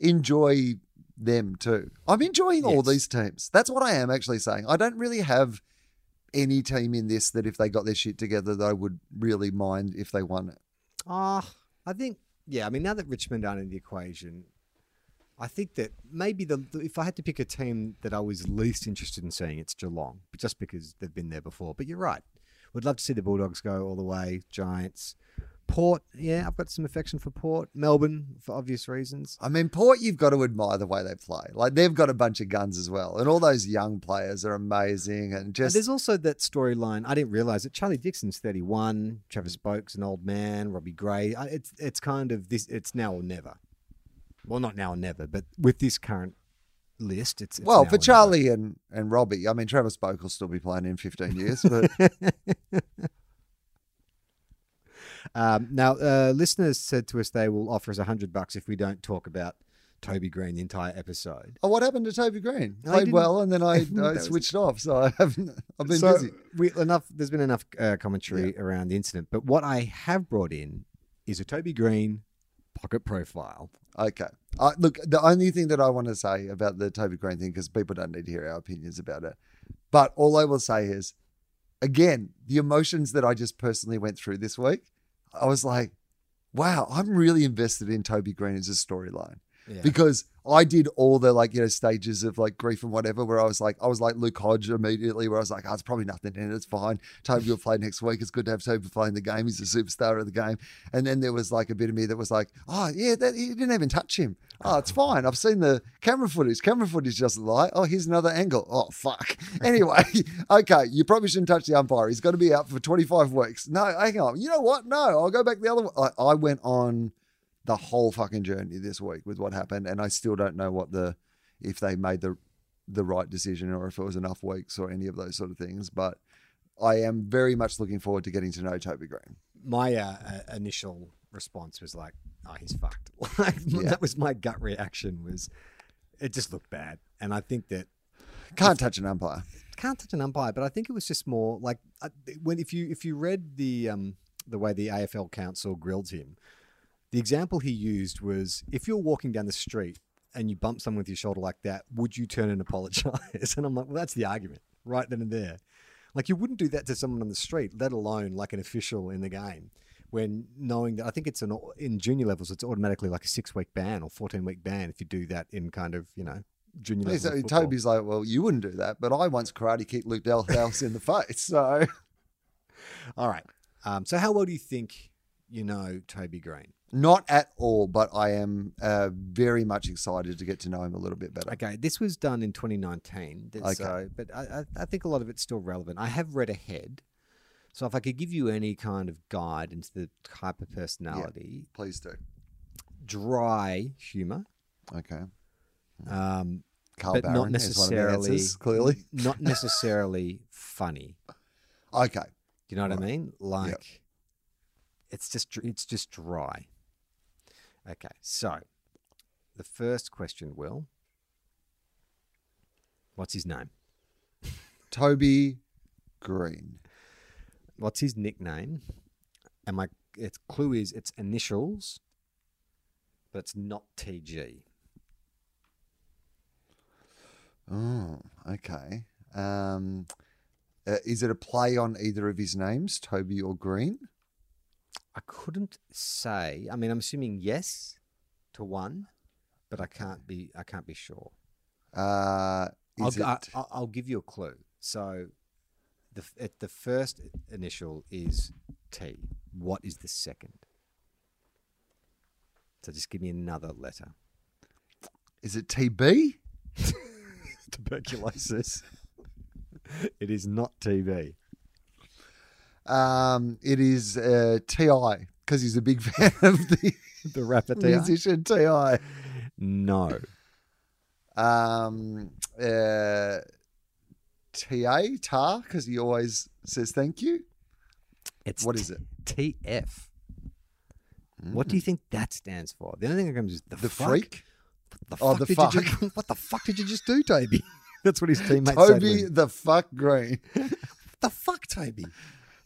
enjoy them too. I'm enjoying all these teams. That's what I am actually saying. I don't really have any team in this that if they got their shit together, that I would really mind if they won it. Ah, I think yeah. I mean, now that Richmond aren't in the equation, I think that maybe the if I had to pick a team that I was least interested in seeing, it's Geelong, just because they've been there before. But you're right. Would love to see the Bulldogs go all the way. Giants, Port. Yeah, I've got some affection for Port. Melbourne for obvious reasons. I mean, Port, you've got to admire the way they play. Like they've got a bunch of guns as well, and all those young players are amazing. And And just there's also that storyline. I didn't realize that Charlie Dixon's 31, Travis Boak's an old man, Robbie Gray. It's it's kind of this. It's now or never. Well, not now or never, but with this current list, it's, it's well, for or Charlie and, and Robbie, I mean, Travis Boak will still be playing in 15 years, but never. *laughs* um, now, uh, listeners said to us they will offer us a hundred bucks if we don't talk about Toby Greene the entire episode. oh, what happened to Toby Greene? I Played well, and then I, *laughs* I switched off, so I haven't. I've been So, busy. We, enough. There's been enough uh, commentary around the incident, but what I have brought in is a Toby Greene pocket profile. Okay. Uh, look, the only thing that I want to say about the Toby Greene thing, because people don't need to hear our opinions about it, but all I will say is, again, the emotions that I just personally went through this week, I was like, wow, I'm really invested in Toby Greene as a storyline. Yeah. because I did all the like you know stages of like grief and whatever where I was like I was like Luke Hodge immediately where I was like oh, it's probably nothing in it it's fine. Toby will play next week it's good to have Toby playing the game he's a superstar of the game. And then there was like a bit of me that was like oh yeah that, he didn't even touch him. Oh it's *laughs* fine I've seen the camera footage camera footage doesn't lie. Oh here's another angle. Oh fuck. *laughs* Anyway *laughs* okay you probably shouldn't touch the umpire he's got to be out for 25 weeks. No hang on you know what? No I'll go back the other way I, I went on the whole fucking journey this week with what happened, and I still don't know what the if they made the the right decision or if it was enough weeks or any of those sort of things. But I am very much looking forward to getting to know Toby Greene. My uh, uh, initial response was like, "Oh, he's fucked." *laughs* Like Yeah. that was my gut reaction. Was it just looked bad, and I think that Can't touch an umpire. can't touch an umpire, but I think it was just more like uh, when if you if you read the um the way the AFL counsel grilled him, the example he used was if you're walking down the street and you bump someone with your shoulder like that, would you turn and apologize? *laughs* And I'm like, well, that's the argument right then and there. Like you wouldn't do that to someone on the street, let alone like an official in the game. When knowing that, I think it's an in junior levels, it's automatically like a six week ban or fourteen week ban if you do that in kind of you know junior levels. So. Toby's like, well, you wouldn't do that, but I once karate kicked Luke Dahlhaus in the face. So *laughs* All right. Um, so how well do you think you know Toby Greene? Not at all, but I am uh, very much excited to get to know him a little bit better. Okay, this was done in 2019. Okay. So, but I, I, think a lot of it's still relevant. I have read ahead. So if I could give you any kind of guide into the type of personality, Please do. dry humor, Okay. um, Carl but Barron not is one of the necessarily answers, clearly. not necessarily funny. Okay. Do you know what I mean? Like, it's just it's just dry. Okay, so the first question, Will. What's his name? *laughs* Toby Greene. What's his nickname? And my its clue is it's initials, but it's not TG. Oh, okay. Um, uh, is it a play on either of his names, Toby or Greene? I couldn't say. I mean, I'm assuming yes to one, but I can't be. I can't be sure. Uh, I'll, I, it? will I'll give you a clue. So, the at the first initial is T. What is the second? So just give me another letter. Is it TB? *laughs* Tuberculosis. *laughs* it is not TB. Um, it is uh, Ti because he's a big *laughs* fan of the The rapper musician Ti. No. Um, uh, Ta Tar because he always says thank you. It's What is it? TF. What do you think that stands for? The only thing that comes is the, The fuck? freak. The Oh, fuck the You what the fuck did you just do, Toby? *laughs* That's what his teammates Toby the fuck Greene. *laughs* The fuck, Toby?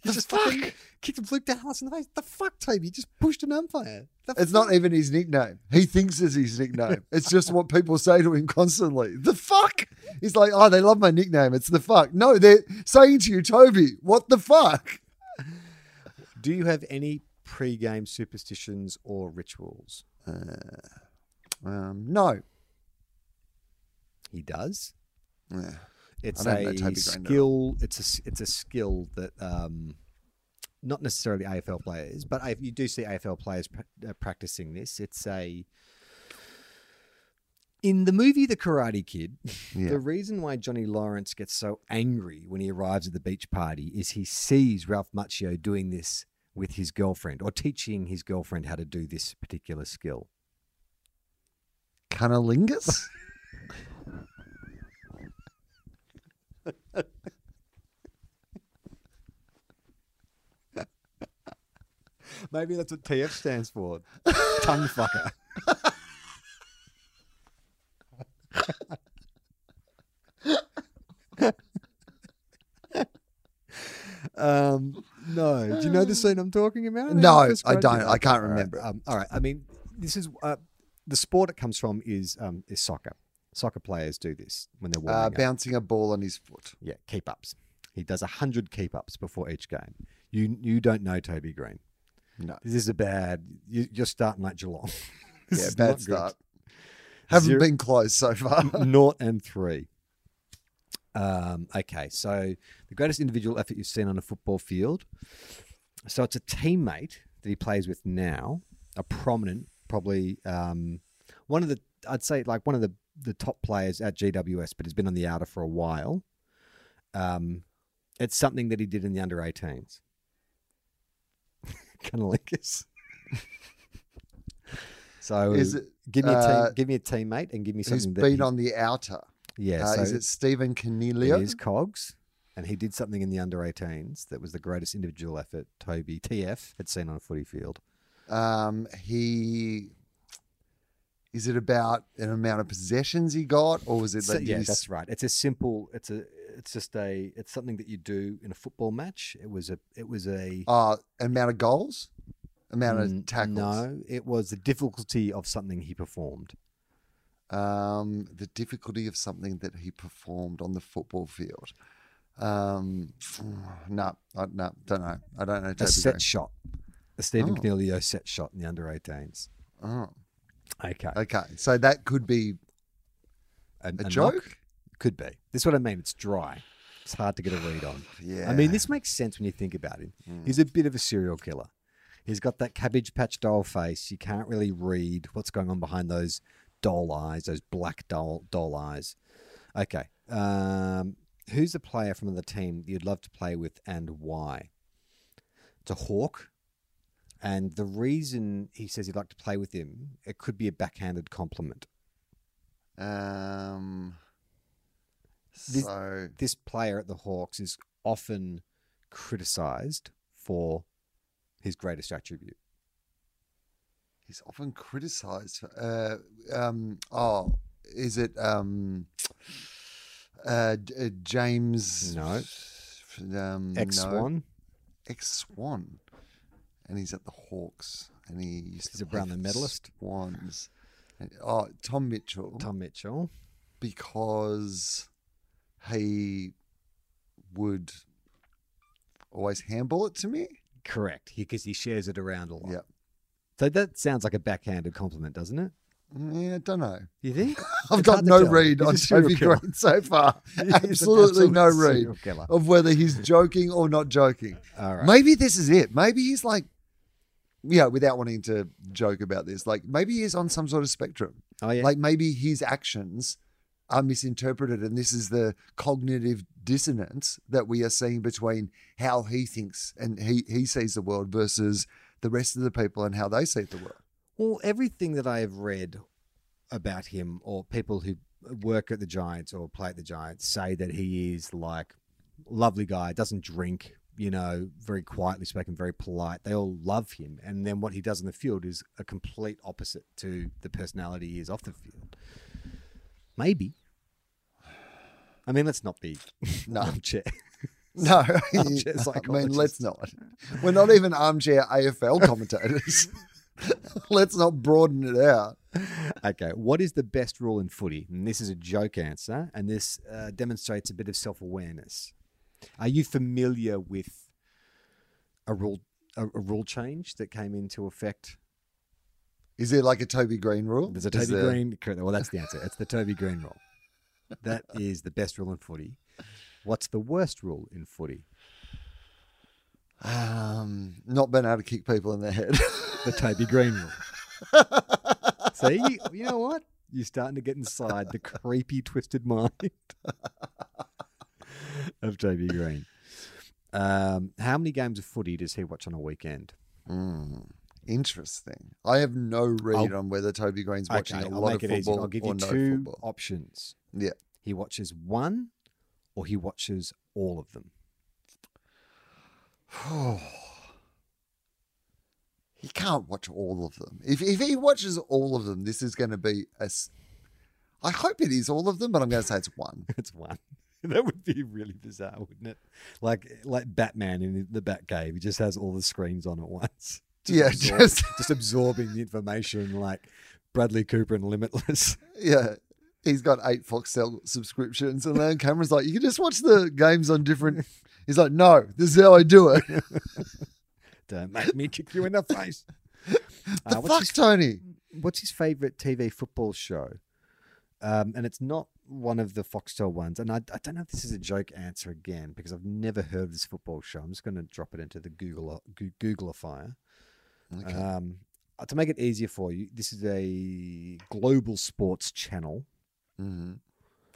You The just fuck? fucking kicked Luke Dahlhaus in the face. The fuck, Toby? You just pushed an umpire. The It's fuck? not even his nickname. He thinks it's his nickname. It's just what people say to him constantly. The fuck? He's like, oh, they love my nickname. It's the fuck. No, they're saying to you, Toby, what the fuck? Do you have any pre-game superstitions or rituals? Um, no. He does. Yeah. It's I don't know a Toby Greene at all. skill. It's a it's a skill that um, not necessarily AFL players, but I, you do see AFL players pra- uh, practicing this. It's a in the movie The Karate Kid. *laughs* Yeah. The reason why Johnny Lawrence gets so angry when he arrives at the beach party is he sees Ralph Macchio doing this with his girlfriend or teaching his girlfriend how to do this particular skill. Cunnilingus? *laughs* Maybe that's what TF stands for. *laughs* Tongue fucker. um, no. Do you know the scene I'm talking about? No, I don't. I can't remember. Um, all right. I mean, this is uh, the sport it comes from is um, is soccer. Soccer players do this when they're warming Uh, up. bouncing a ball on his foot. Yeah, keep ups. He does hundred keep ups before each game. You you don't know Toby Greene. No. This is a bad. You, you're starting like Geelong. *laughs* Yeah, bad not good. start. Haven't Zero- been close so far. Naught and three. Um, okay, so the greatest individual effort you've seen on a football field. So it's a teammate that he plays with now, a prominent, probably um, one of the, I'd say like one of the, the top players at GWS, but has been on the outer for a while. Um, it's something that he did in the under 18s. *laughs* Cunnilingus. *laughs* so Is it give me a uh, team, give me a teammate and give me who's something that been he- on the outer? yeah, Uh, so is it Stephen Coniglio? it is Cogs, and he did something in the under 18s that was the greatest individual effort Toby TF had seen on a footy field. Um, he is it about an amount of possessions he got, or was it So, that yeah, that's right. It's a simple. It's a. It's just a. It's something that you do in a football match. It was a. It was a. uh, amount of goals, amount Mm, of tackles? No, it was the difficulty of something he performed. Um, the difficulty of something that he performed on the football field. Um, *sighs* no, I, no, don't know. I don't know. A Toby set Greene. shot. A Stephen Oh. Cornelio set shot in the under 18s. Oh, Okay. okay. So that could be A, a knock? joke. Could be. This is what I mean. It's dry. It's hard to get a read on. *sighs* Yeah. I mean, this makes sense when you think about him. Mm. He's a bit of a serial killer. He's got that cabbage patch doll face. You can't really read what's going on behind those doll eyes, those black doll doll eyes. Okay. Um, who's the player from the team you'd love to play with and why? It's a hawk. And the reason he says he'd like to play with him, it could be a backhanded compliment. Um. This- so This player at the Hawks is often criticized for his greatest attribute. he's often criticised. for- Uh, um. Oh, is it um. Uh, uh, James. No. Um, no. Swan. Ex Swan, and he's at the Hawks, and he used He's to a play medalist. Swans. And, oh, Tom Mitchell, Tom Mitchell. because he would always handball it to me. Correct. Because he, shares it around a lot. Yeah. So that sounds like a backhanded compliment, doesn't it? Yeah, I don't know. You think? *laughs* I've It's got no read He's on Toby. Greene so far. *laughs* Absolutely no read of whether he's joking or not joking. All right. Maybe this is it. Maybe he's like, yeah, without wanting to joke about this, like maybe he's on some sort of spectrum. oh yeah. Like maybe his actions are misinterpreted, and this is the cognitive dissonance that we are seeing between how he thinks and he, he sees the world versus the rest of the people and how they see the world. well, everything that I have read about him, or people who work at the Giants or play at the Giants, say that he is like lovely guy, doesn't drink, you know, very quietly spoken, very polite. They all love him, and then what he does in the field is a complete opposite to the personality he is off the field. Maybe. I mean, let's not be No. armchair. *laughs* No, *laughs* Armchair *laughs* I mean, let's not. We're not even armchair AFL commentators. let's not broaden it out. Okay, what is the best rule in footy? And this is a joke answer, and this uh, demonstrates a bit of self awareness. Are you familiar with a rule a, a rule change that came into effect? Is there like a Toby Greene rule? There's a Is Toby there- Greene. correct, Well, that's the answer. It's the Toby Greene rule. That *laughs* is the best rule in footy. What's the worst rule in footy? Um, not being able to kick people in the head. The Toby Greene rule. *laughs* See, you, you know what? You're starting to get inside the creepy, twisted mind *laughs* of Toby Greene. Um, how many games of footy does he watch on a weekend? Mm, interesting. I have no read I'll- on whether Toby Greene's watching Okay, a lot of it easy. football I'll give or you no two football. options. Yeah. He watches one, or he watches all of them. *sighs* he can't watch all of them. If if he watches all of them, this is going to be a. I hope it is all of them, but I'm going to say it's one. *laughs* It's one. *laughs* That would be really bizarre, wouldn't it? Like like Batman in the Batcave, he just has all the screens on at once. *laughs* yeah, absorb- just just absorbing the information like Bradley Cooper and Limitless. yeah. He's got eight Foxtel subscriptions, and then Cameron's like, "You can just watch the games on different." *laughs* He's like, "No, this is how I do it." *laughs* Don't make me kick you in the face. *laughs* the Uh, fuck, his, Tony? what's his favorite TV football show? um, and it's not one of the Foxtel ones. And I, I don't know if this is a joke answer again because I've never heard of this football show. I'm just going to drop it into the Google Goo- Googleifier. Okay. Um, uh, to make it easier for you, this is a global sports channel. Hmm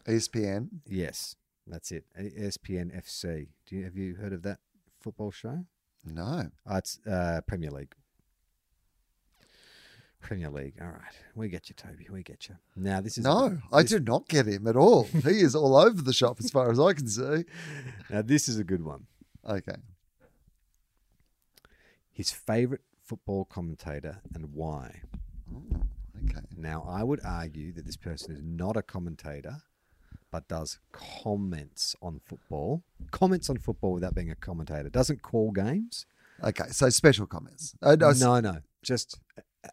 ESPN. Yes, that's it. ESPN FC. Do you have you heard of that football show? No. Oh, it's uh, Premier League. Premier League. All right, we get you, Toby. We get you. Now this is No, I this- do not get him at all. he is all over the shop as far as I can see. *laughs* Now this is a good one. Okay. His favorite football commentator and why. Oh, okay. Now I would argue that this person is not a commentator, but does comments on football. Comments on football without being a commentator. Doesn't call games. Okay. So special comments. Uh, no, No, no, just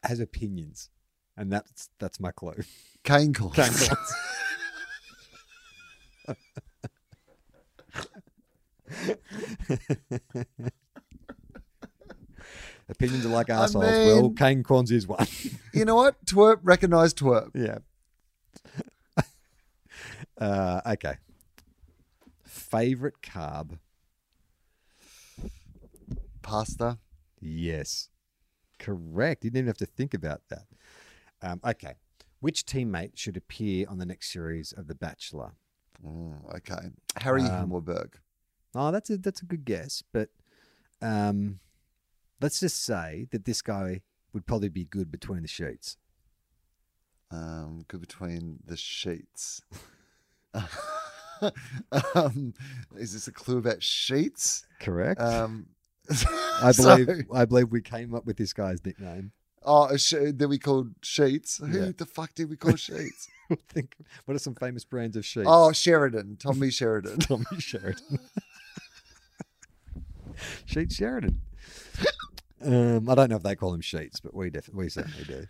has opinions, and that's that's my clue. Kane Cornes. Kane Cornes. *laughs* *laughs* Opinions are like I assholes. well, Kane Cornes is one. *laughs* you know what? Twerp, recognised twerp. yeah. *laughs* uh, okay. Favorite carb? Pasta. Yes. Correct. You didn't even have to think about that. Um, okay. Which teammate should appear on the next series of The Bachelor? Mm, okay. Harry Um, Himmelberg. Oh, that's a that's a good guess, but um, let's just say that this guy would probably be good between the sheets. Um, good between the sheets. *laughs* um, is this a clue about sheets? Correct. Um, I so- *laughs* believe I believe we came up with this guy's nickname. oh, sh- that we called sheets. Who Yeah. the fuck did we call *laughs* sheets? Think what are some famous brands of sheets? oh, Sheridan. Tommy Sheridan. Tommy Sheridan. Sheet Sheridan. Um, I don't know if they call him Sheets, but we def- we certainly do.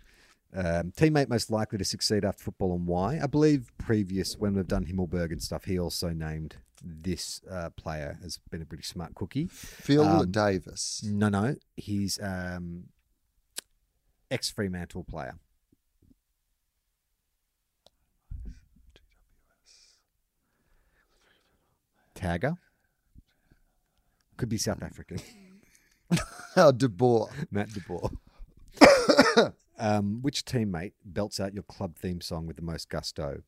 Um, teammate most likely to succeed after football and why? I believe previous when we've done Himmelberg and stuff, he also named this uh, player as been a pretty smart cookie. Phil Um, Davis. No, no, he's um, ex Fremantle player. Tagger. Could be South African. *laughs* *laughs* Oh, De Boer. Matt De Boer. *coughs* um, which teammate belts out your club theme song with the most gusto?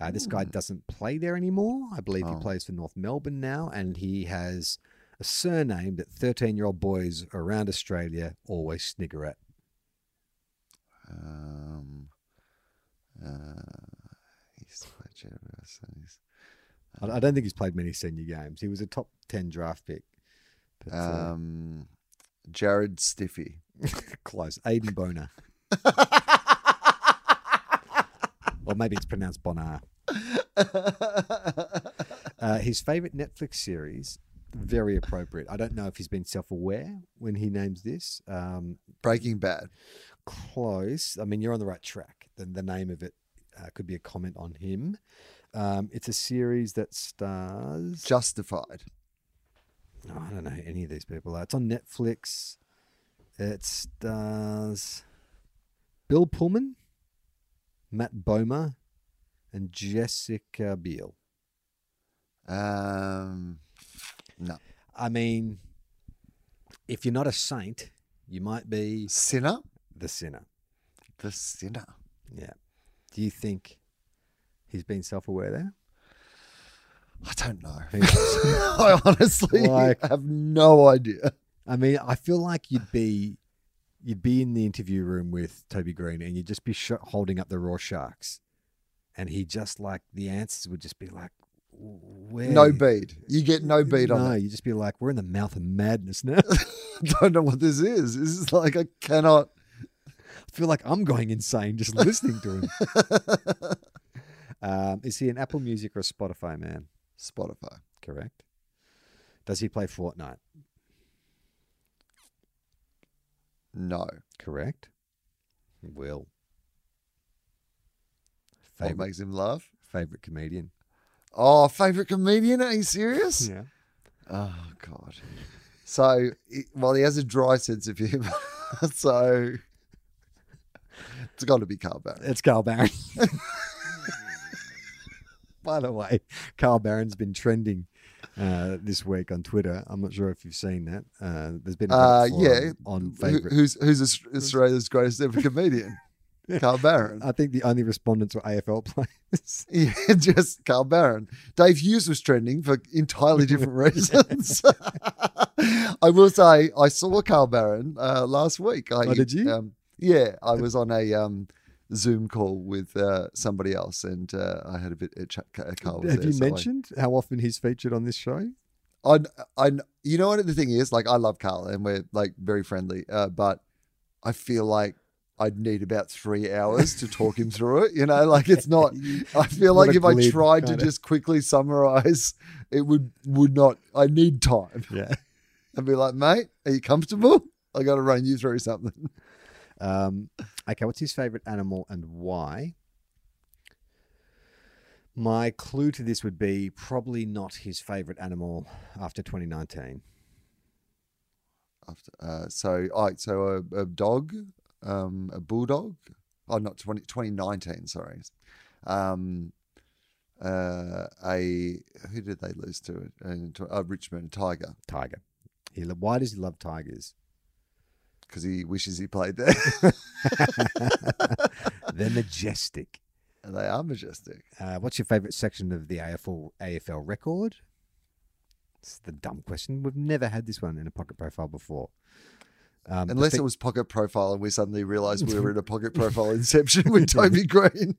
Uh, this guy doesn't play there anymore. I believe he Oh. plays for North Melbourne now, and he has a surname that 13 year old boys around Australia always snigger at. Um, uh, he's Sheridan. so he's- I I don't think he's played many senior games. He was a top 10 draft pick. Um, Jared Stiffy. *laughs* close. Aiden Boner. or maybe it's pronounced Bonar. *laughs* Uh, his favorite Netflix series, very appropriate. I don't know if he's been self aware when he names this. Um, Breaking Bad. close. I mean, you're on the right track. The, the name of it uh, could be a comment on him. Um, it's a series that stars. Justified. Oh, I don't know who any of these people are. It's on Netflix. It stars Bill Pullman, Matt Bomer, and Jessica Biel. Um, no. I mean, if you're not a saint, you might be Sinner. the sinner. The Sinner. Yeah. Do you think he's been self aware there? I don't know. *laughs* I honestly Like- have no idea. I mean, I feel like you'd be you'd be in the interview room with Toby Greene and you'd just be sh- holding up the Rorschachs, and he just like the answers would just be like, "Where?" No bead. You get no bead no, on it. you just be like, "We're in the mouth of madness now." I *laughs* don't know what this is. This is like I cannot. I feel like I'm going insane just listening to him. *laughs* um, is he an Apple Music or a Spotify man? Spotify. Correct. Does he play Fortnite? No. Correct. Will. What Favorite, makes him laugh? favorite comedian. Oh, favorite comedian? Are you serious? Yeah. Oh God. So, well, he has a dry sense of humor, *laughs* so *laughs* it's got to be Carl Barron. It's Carl Barron. *laughs* By the way, Carl Barron's been trending uh, this week on Twitter. I'm not sure if you've seen that. Uh, there's been a Uh, yeah. on Who- favorite. who's who's Australia's greatest ever comedian? *laughs* Carl Barron. I think the only respondents were AFL players. *laughs* Yeah, just Carl Barron. Dave Hughes was trending for entirely different reasons. *laughs* I will say I saw Carl Barron uh, last week. I, Oh, did you? Um, yeah, I was on a um, Zoom call with uh, somebody else, and uh, I had a bit. Uh, chat, Carl was Have there, you so I- mentioned how often he's featured on this show? I, I, you know what the thing is? Like, I love Carl, and we're like very friendly. Uh, but I feel like I'd need about three hours to talk him through it. You know, *laughs* like it's not. I feel like a if I tried to kinda- just quickly summarize, it would would not. I need time. Yeah. *laughs* I'd be like, mate, are you comfortable? I got to run you through something. Um, okay, what's his favorite animal and why? My clue to this would be probably not his favorite animal after 2019. After, uh, so, I so a, a dog, um, a bulldog. Oh, not 20, 2019, Sorry. Um, uh, a who did they lose to? And uh, Richmond Tiger Tiger. He, why does he love tigers? Because he wishes he played there. *laughs* They're majestic. they are majestic. Uh, what's your favorite section of the AFL AFL record? It's the dumb question. We've never had this one in a pocket profile before. Um, Unless it was pocket profile and we suddenly realized we were in a *laughs* pocket profile inception with Toby *laughs* Green.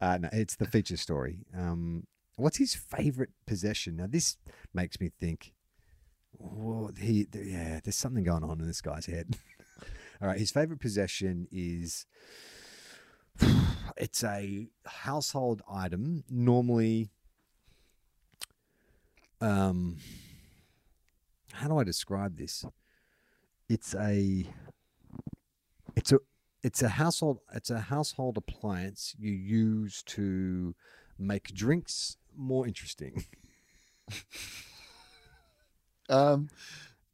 Uh, no, it's the feature story. Um, what's his favorite possession? Now, this makes me think. Well, he, yeah, there's something going on in this guy's head. *laughs* All right, his favorite possession is. *sighs* It's a household item, normally. Um, how do I describe this? It's a. It's a it's a household it's a household appliance you use to make drinks more interesting. *laughs* Um,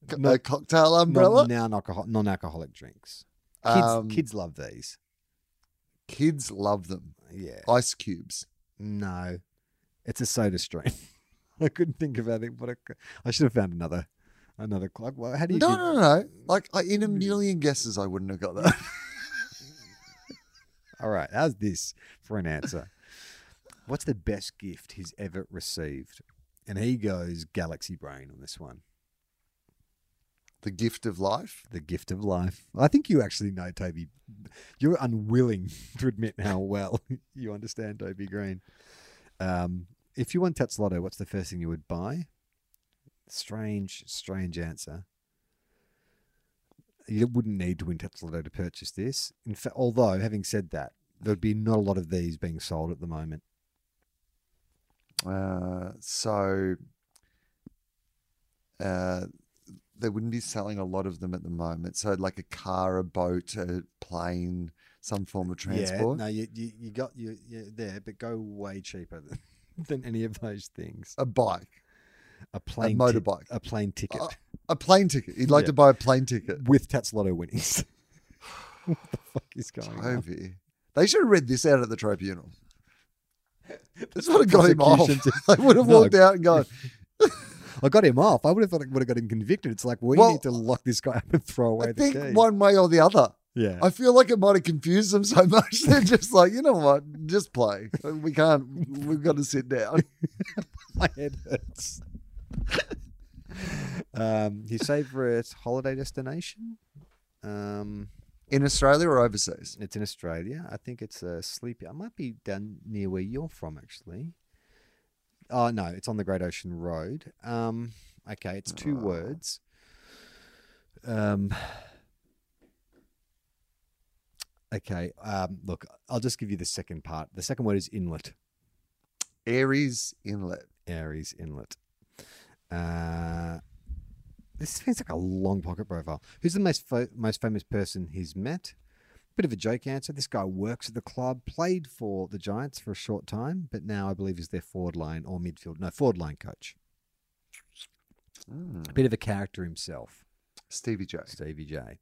co- No- a cocktail umbrella. Non alcohol non alcoholic drinks. Kids Um, kids love these. kids love them. Yeah. Ice cubes. No. It's a soda stream. *laughs* I couldn't think of anything but a, I should have found another another clock. Well, how do you No, think- no, no. Like I, in a million guesses, I wouldn't have got that. *laughs* All right, how's this for an answer? *laughs* What's the best gift he's ever received? And he goes Galaxy Brain on this one. the gift of life. The gift of life. I think you actually know Toby. You're unwilling *laughs* to admit how well *laughs* you understand Toby Greene. Um, if you won Tatts Lotto, what's the first thing you would buy? Strange, strange answer. You wouldn't need to win Tatts Lotto to purchase this. In fact, although having said that, there'd be not a lot of these being sold at the moment. Uh, so uh, they wouldn't be selling a lot of them at the moment. So like a car, a boat, a plane, some form of transport. Yeah, no, you, you, you got you you there, but go way cheaper than, *laughs* than any of those things. A bike, A plane, a motorbike, a plane ticket Uh, a plane ticket. You'd like Yeah. to buy a plane ticket. with Tatts Lotto winnings. *laughs* what the fuck is going on? Toby. They should have read this out at the tribunal. This would have got him off. They *laughs* would have walked out and gone, *laughs* I got him off. I would have thought I would have got him convicted. It's like we Well, need to lock this guy up and throw away I the think key. one way or the other. yeah, I feel like it might have confused them so much. *laughs* They're just like, you know what? Just play. We can't. We've got to sit down. my head hurts. um, his favorite holiday destination? Um, In Australia or overseas? It's in Australia. I think it's a sleepy. I might be down near where you're from, actually. Oh no, it's on the Great Ocean Road. Um, okay, it's two Oh. words. Um, okay. Um, look, I'll just give you the second part. The second word is inlet. Aireys Inlet. Aireys Inlet. Uh, this feels like a long pocket profile. Who's the most fo- most famous person he's met? Bit of a joke answer. This guy works at the club, played for the Giants for a short time, but now I believe is their forward line or midfield. No, forward line coach. Mm. A bit of a character himself, Stevie J. Stevie J.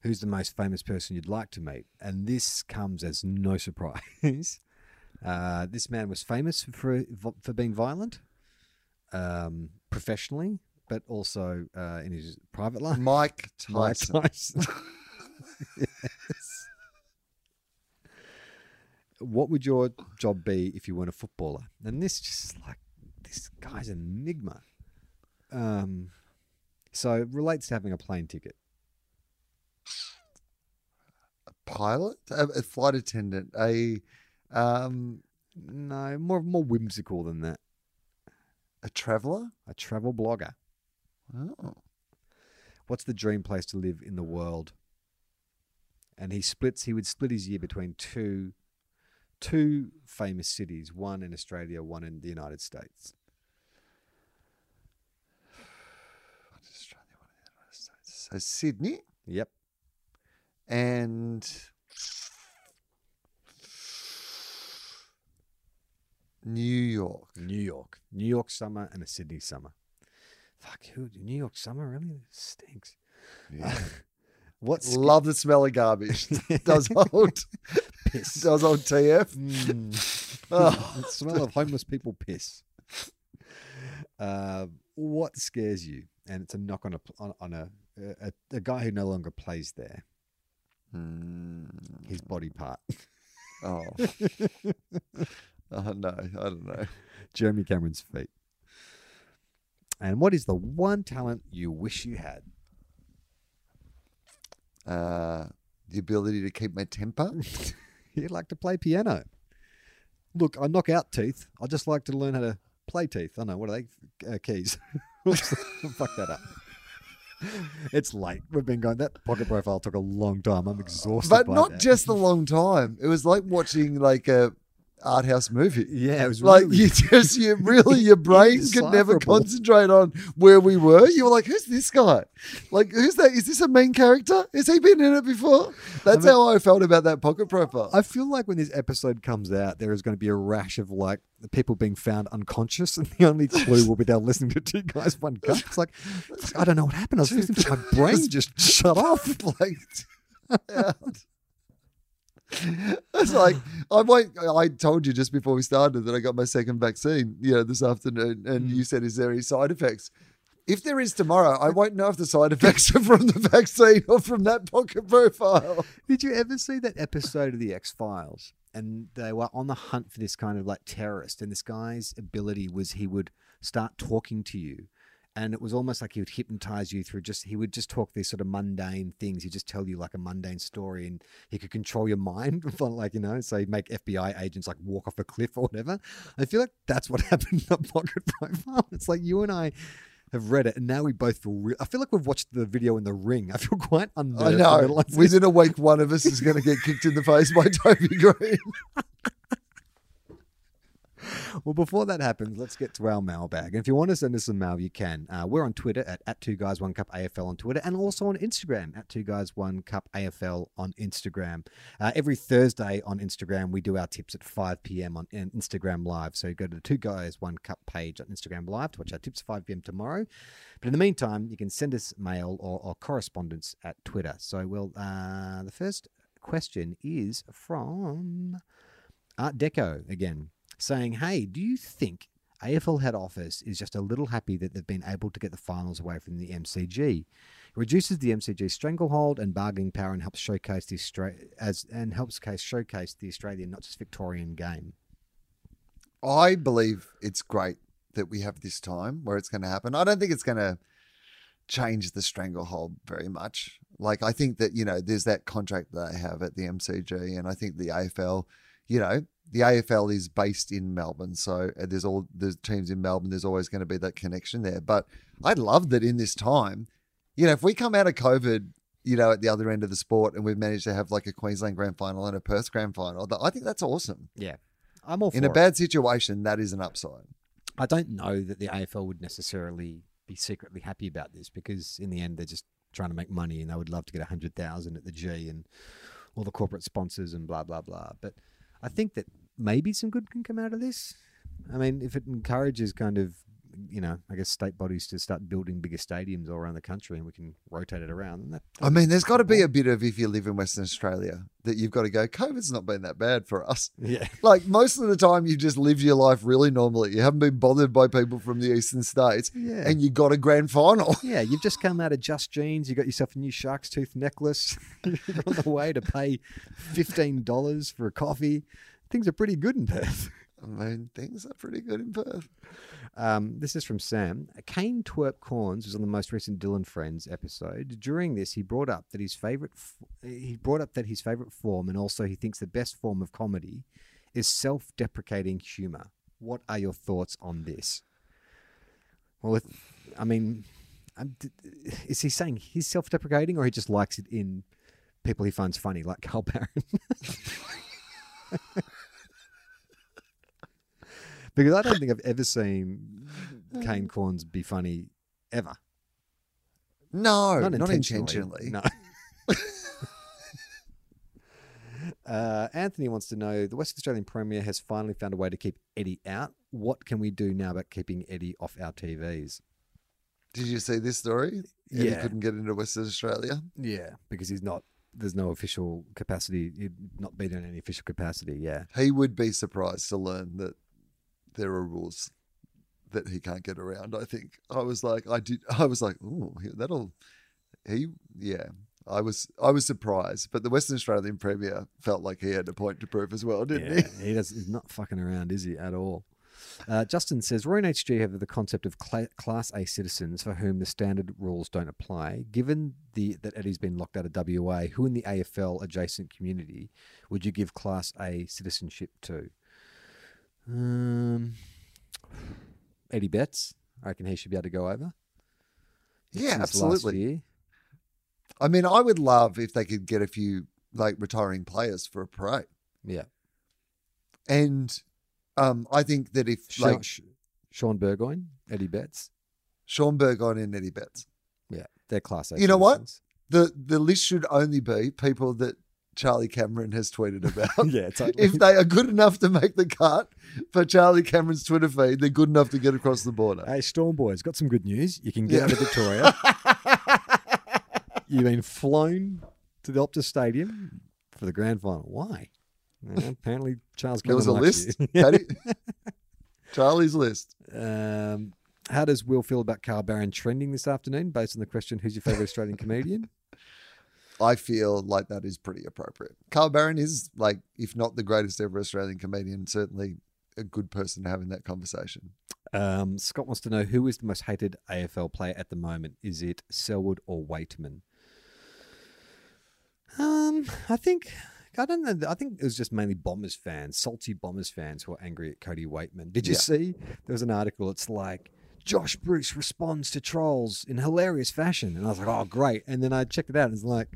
Who's the most famous person you'd like to meet? And this comes as no surprise. *laughs* Uh, this man was famous for for being violent, um, professionally, but also uh, in his private life. Mike *laughs* Mike Tyson. Tyson. *laughs* Yes. What would your job be if you weren't a footballer? And this just like this guy's an enigma. Um, so it relates to having a plane ticket. A pilot, a, a flight attendant, a um, No, more more whimsical than that. a traveller. A travel blogger. Oh. What's the dream place to live in the world? And he splits. He would split his year between two, two famous cities. One in Australia, one in the United States. What is Australia? What is the United States? So Sydney Yep. and New York. New York. New York summer and a Sydney summer. Fuck, who, New York summer really stinks. Yeah. *laughs* What's Love the smell of garbage. *laughs* *laughs* does old piss? does old TF. Mm. Oh. the smell of homeless people piss. Uh, what scares you? And it's a knock on a on, on a, a a guy who no longer plays there. Hmm. His body part. Oh. oh no, I don't know. Jeremy Cameron's feet. And what is the one talent you wish you had? Uh, the ability to keep my temper. *laughs* You'd like to play piano. Look, I knock out teeth. I just like to learn how to play teeth. I know what are they? Uh, keys. *laughs* *laughs* Fuck that up. It's late. We've been going. That pocket profile took a long time. I'm exhausted. but not that. just a long time. It was like watching like a art house movie. Yeah, it was Like really, you just you *laughs* really your brain could never concentrate on where we were. You were like, who's this guy? Like who's that? Is this a main character? Has he been in it before? That's mean- how I felt about that pocket profile. I feel like when this episode comes out, there is going to be a rash of like the people being found unconscious, and the only clue will be they're listening to two guys, one cup. It's like I don't know what happened. I was listening to my brain just shut off. *laughs* like *laughs* out. *laughs* It's like I won't. I told you just before we started that I got my second vaccine, you know, this afternoon, and hmm. you said, "Is there any side effects?" If there is tomorrow, I *laughs* won't know if the side effects are from the vaccine or from that pocket profile. Did you ever see that episode of the X Files? And they were on the hunt for this kind of like terrorist, and this guy's ability was he would start talking to you, and it was almost like he would hypnotize you through just he would just talk these sort of mundane things. He'd just tell you like a mundane story, and he could control your mind, *laughs* like you know, so he'd make FBI agents like walk off a cliff or whatever. I feel like that's what *laughs* happened in the pocket profile. It's like you and I. Have read it, and now we both feel. Re- I feel like we've watched the video in the ring. I feel quite unnerved. I know. *laughs* Within a week, one of us is going to get kicked in the face by Toby Greene. *laughs* Well, before that happens, let's get to our mailbag. And if you want to send us some mail, you can. Uh, we're on Twitter at, at two guys one cup AFL on Twitter, and also on Instagram at two guys one cup AFL on Instagram. Uh, every Thursday on Instagram, we do our tips at five pm on in- Instagram Live. So go to the two guys one cup page on Instagram Live to watch our tips at five pm tomorrow. But in the meantime, you can send us mail or, or correspondence at Twitter. So well, uh, the first question is from Art Deco again, saying, Hey, do you think AFL head office is just a little happy that they've been able to get the finals away from the MCG? It reduces the MCG stranglehold and bargaining power and helps showcase the Austra- as and helps case showcase the Australian, not just Victorian game. I believe it's great that we have this time where it's going to happen. I don't think it's going to change the stranglehold very much. Like I think that you know there's that contract that they have at the MCG, and I think the AFL, you know, the AFL is based in Melbourne, so uh, there's all the teams in Melbourne. There's always going to be that connection there. But I love that in this time, you know, if we come out of COVID. You know, at the other end of the sport, and we've managed to have like a Queensland grand final and a Perth grand final. I think that's awesome. Yeah. I'm all for In a it. bad situation, that is an upside. I don't know that the AFL would necessarily be secretly happy about this because in the end they're just trying to make money and they would love to get a hundred thousand at the G and all the corporate sponsors and blah blah blah. But I think that maybe some good can come out of this. I mean, if it encourages kind of you know, I guess state bodies to start building bigger stadiums all around the country, and we can rotate it around. That, I mean, there's got to be a bit of if you live in Western Australia that you've got to go. COVID's not been that bad for us. yeah, *laughs* Like most of the time, you just lived your life really normally. You haven't been bothered by people from the eastern states, yeah. and you got a grand final. *laughs* Yeah, you've just come out of Just Jeans. You got yourself a new shark's tooth necklace. *laughs* You're on the way to pay fifteen dollars for a coffee. Things are pretty good in Perth. I mean, things are pretty good in Perth. Um, this is from Sam. Kane Twerp Cornes was on the most recent Dylan Friends episode. During this, he brought up that his favorite f- he brought up that his favorite form, and also he thinks the best form of comedy, is self-deprecating humor. What are your thoughts on this? Well, with, I mean, I'm, is he saying he's self-deprecating, or he just likes it in people he finds funny, like Carl Barron? *laughs* because I don't think I've ever seen *laughs* Kane Cornes be funny ever. No, not, not, intentionally. intentionally. No. *laughs* uh, Anthony wants to know the Western Australian Premier has finally found a way to keep Eddie out. What can we do now about keeping Eddie off our TVs? Did you see this story? Eddie Yeah. couldn't get into Western Australia. Yeah, because he's not. There's no official capacity. He'd not been in any official capacity. Yeah. He would be surprised to learn that there are rules that he can't get around. I think I was like, I did. *laughs* I was like, oh, that'll. He, yeah. I was, I was surprised, but the Western Australian Premier felt like he had a point to prove as well, didn't Yeah, he does. He's not fucking around, is he at all? Uh, Justin says Roy and HG have the concept of cla- Class A citizens for whom the standard rules don't apply. Given the that Eddie's been locked out of WA, who in the AFL adjacent community would you give Class A citizenship to? Um, Eddie Betts. I reckon he should be able to go over. Yeah, absolutely. year. I mean, I would love if they could get a few like retiring players for a parade, Yeah. and um, I think that if Shaun, like Shaun Burgoyne, Eddie Betts. Shaun Burgoyne and Eddie Betts, Yeah, they're Class A. You know what? the the list should only be people that Charlie Cameron has tweeted *laughs* about. yeah, totally. if they are good enough to make the cut for Charlie Cameron's Twitter feed, they're good enough to get across the border. Hey, Storm Boys, got some good news. You can get Yeah. out of Victoria. *laughs* You've been flown to the Optus Stadium for the grand final. Why? Apparently, Charles Cameron. there was a list. *laughs* Charlie's list. um, how does Will feel about Carl Barron trending this afternoon based on the question, who's your favourite Australian comedian? I feel like that is pretty appropriate. Carl Barron is like, if not the greatest ever Australian comedian, certainly a good person to have in that conversation. Um, Scott wants to know who is the most hated AFL player at the moment? Is it Selwood or Weightman? Um, I think I don't know. I think it was just mainly Bombers fans, salty Bombers fans, who were angry at Cody Weightman. Did you Yeah. see? There was an article. It's like Josh Bruce responds to trolls in hilarious fashion, and I was like, oh great. And then I checked it out, and it's like,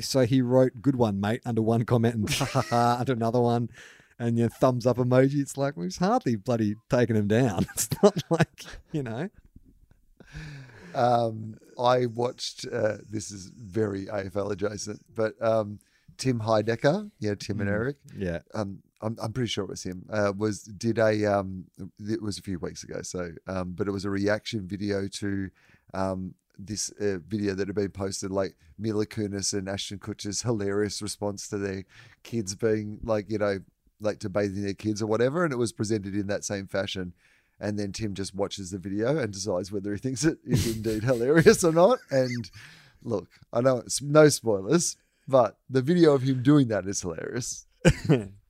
so he wrote "good one, mate" under one comment, and *laughs* *laughs* under another one. And your thumbs up emoji. It's like well, he's hardly bloody taking him down. *laughs* It's not like you know. Um, I watched, uh, this is very AFL adjacent, but um, Tim Heidecker, yeah, Tim and Mm. Eric, Yeah, um, I'm, I'm pretty sure it was him. Uh, was did a um, it was a few weeks ago. So, um, but it was a reaction video to um, this uh, video that had been posted, like Mila Kunis and Ashton Kutcher's hilarious response to their kids being like, you know, like to bathing their kids or whatever, and it was presented in that same fashion. And then Tim just watches the video and decides whether he thinks it is indeed *laughs* hilarious or not. And look, I know it's no spoilers, but the video of him doing that is hilarious. *laughs*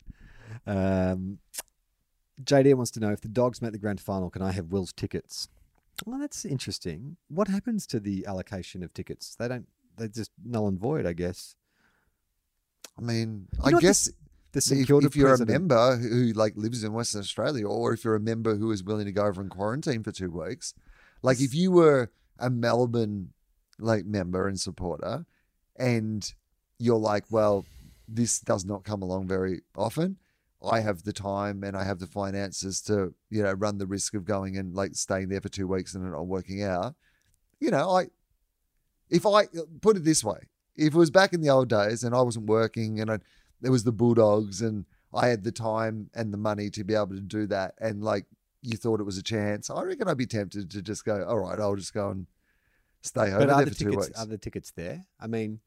um, JD wants to know if the dogs make the grand final, can I have Will's tickets? Well, that's interesting. What happens to the allocation of tickets? They don't. They just null and void, I guess. I mean, You I guess The St if, if you're president- a member who, who like lives in Western Australia, or if you're a member who is willing to go over and quarantine for two weeks, like if you were a Melbourne like member and supporter, and you're like, well, this does not come along very often. I have the time and I have the finances to, you know, run the risk of going and like staying there for two weeks and it not working out. You know, I, if I put it this way, if it was back in the old days and I wasn't working and I, there was the Bulldogs and I had the time and the money to be able to do that and like, you thought it was a chance, I reckon I'd be tempted to just go, all right, I'll just go and stay over But are there the for two weeks. are the tickets there? I mean,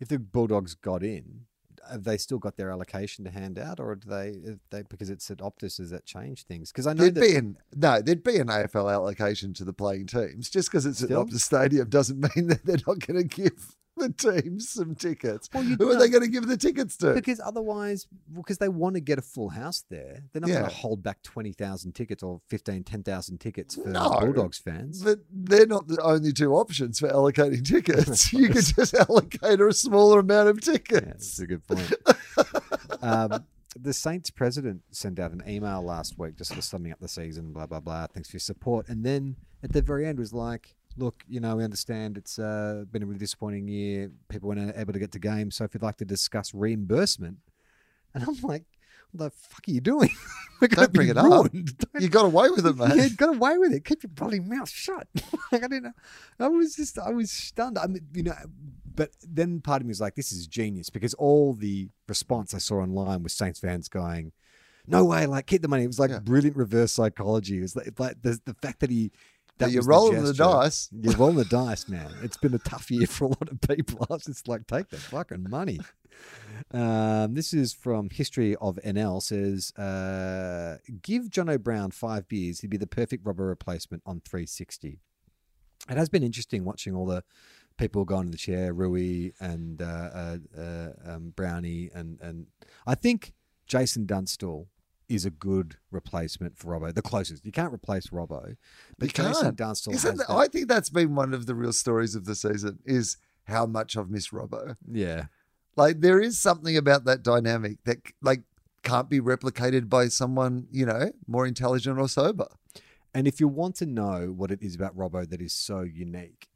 if the Bulldogs got in, have they still got their allocation to hand out, or do they? They because it's at Optus, does that change things? Because I know There'd that be an no, there'd be an AFL allocation to the playing teams. Just because it's Still? at Optus Stadium doesn't *laughs* mean that they're not going to give *laughs* the teams some tickets. Well, Who are they going to give the tickets to? because otherwise, because they want to get a full house there, they're not going to hold back twenty thousand tickets or 15, 10,000 tickets for No. Bulldogs fans. But they're not the only two options for allocating tickets. you could *laughs* just allocate a smaller amount of Yeah, tickets. that's a good point. *laughs* um, the Saints president sent out an email last week just sort of summing up the season, blah, blah, blah. Thanks for your support. And then at the very end was like, look, you know, we understand it's uh, been a really disappointing year. People weren't able to get to games. So if you'd like to discuss reimbursement. *laughs* And I'm like, what the fuck are you doing? *laughs* Don't bring it up. Don't *laughs* You got away with it, mate. yeah, got away with it. Keep your bloody mouth shut. like I didn't know. I was just, I was stunned. I mean, you know, but then part of me was like, this is genius because all the response I saw online was Saints fans going, no way, like keep the money. It was like Yeah. brilliant reverse psychology. It was like, like the, the fact that he, that you're rolling the gesture. dice. You're rolling the dice, man. It's been a tough year for a lot of people. I was just like, take the fucking money. Um, this is from History of NL. Says, uh, give John O'Brown five beers. He'd be the perfect Robbo replacement on 360. It has been interesting watching all the people go into the chair, Roo and uh, uh, uh, um, Brownie, and and I think Jason Dunstall is a good replacement for Robbo. The closest you can't replace Robbo, but You Jason can't. Dunstall Isn't that- that- I think that's been one of the real stories of the season is how much I've missed Robbo. yeah. Like there is something about that dynamic that like can't be replicated by someone, you know, more intelligent or sober. And if you want to know what it is about Robbo that is so unique,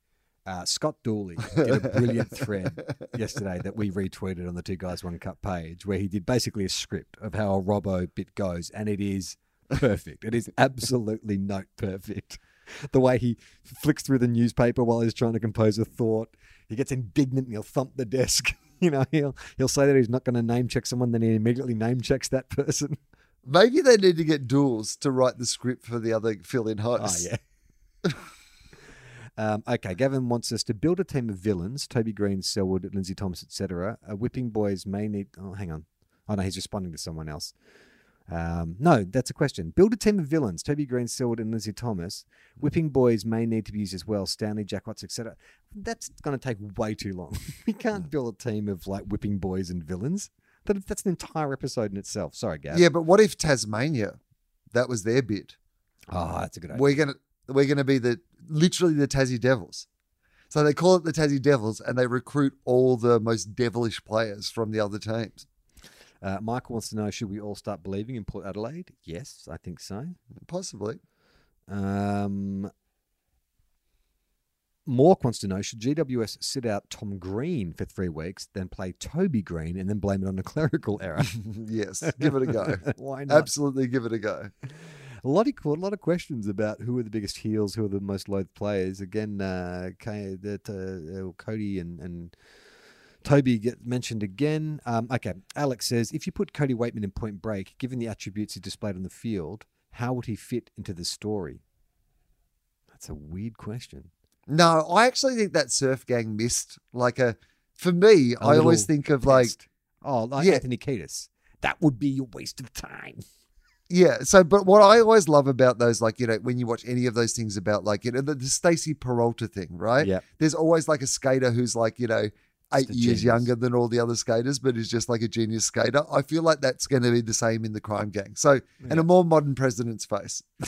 uh, Scott Dooley did a brilliant thread *laughs* yesterday that we retweeted on the Two Guys One Cup page, where he did basically a script of how a Robbo bit goes, and it is perfect. it is absolutely note perfect. The way he flicks through the newspaper while he's trying to compose a thought, he gets indignant and he'll thump the desk. *laughs* You know, he'll he'll say that he's not going to name check someone, then he immediately name checks that person. Maybe they need to get duels to write the script for the other fill-in Oh hosts. yeah. *laughs* um, okay, Gavin wants us to build a team of villains: Toby Greene, Selwood, Lindsay Thomas, etc. Uh, whipping boys may need. Oh, hang on. Oh no, he's responding to someone else. Um, no, that's a question. Build a team of villains: Toby Greene, Selwood, and Lindsay Thomas. Whipping boys may need to be used as well: Stanley, Jack Watts, etc. That's going to take way too long. *laughs* we can't build a team of like whipping boys and villains. That, that's an entire episode in itself. Sorry, Gav. Yeah, but what if Tasmania? That was their bit. Oh, that's a good idea. We're gonna we're gonna be the literally the Tassie Devils. So they call it the Tassie Devils, and they recruit all the most devilish players from the other teams. Uh, Michael wants to know: Should we all start believing in Port Adelaide? Yes, I think so. Possibly. Um, Mork wants to know: Should GWS sit out Tom Green for three weeks, then play Toby Greene, and then blame it on a clerical error? *laughs* yes, give it a go. *laughs* Why not? Absolutely, give it a go. A lot of a lot of questions about who are the biggest heels, who are the most loathed players. Again, uh, uh, uh, Cody and and Toby get mentioned again. Um, okay, Alex says if you put Cody Weightman in Point Break, given the attributes he displayed on the field, how would he fit into the story? That's a weird question. No, I actually think that Surf Gang missed like a. For me, A I always think of like oh, like Yeah. Anthony Kiedis. That would be a waste of time. Yeah. So, but what I always love about those, like, you know, when you watch any of those things about, like, you know, the, the Stacy Peralta thing, right? Yeah. There's always like a skater who's like, you know, eight years genius. younger than all the other skaters, but is just like a genius skater. I feel like that's going to be the same in the crime gang. So, and a more modern president's face. *laughs*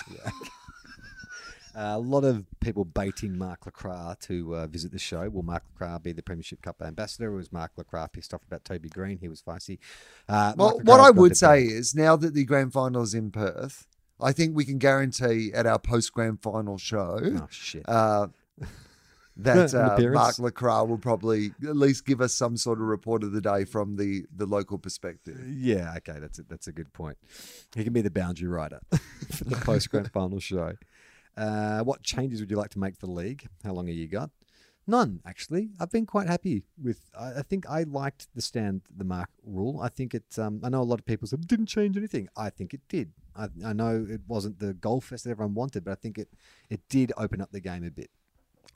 Uh, a lot of people baiting Mark Lacroix to uh, visit the show. Will Mark Lacroix be the Premiership Cup ambassador? Or was Mark Lacroix pissed off about Toby Greene? He was feisty. Uh, Well, what I would say bed. is now that the grand final is in Perth, I think we can guarantee at our post grand final show oh shit. uh, *laughs* that uh. Mark Lacroix will probably at least give us some sort of report of the day from the, the local perspective. yeah, okay, that's a, that's a good point. He can be the boundary rider *laughs* for the post grand final show. Uh, what changes would you like to make for the league? How long have you got? None, actually. I've been quite happy with. I, I think I liked the stand the mark rule. I think it. Um, I know a lot of people said it didn't change anything. I think it did. I, I know it wasn't the goal fest that everyone wanted, but I think it it did open up the game a bit.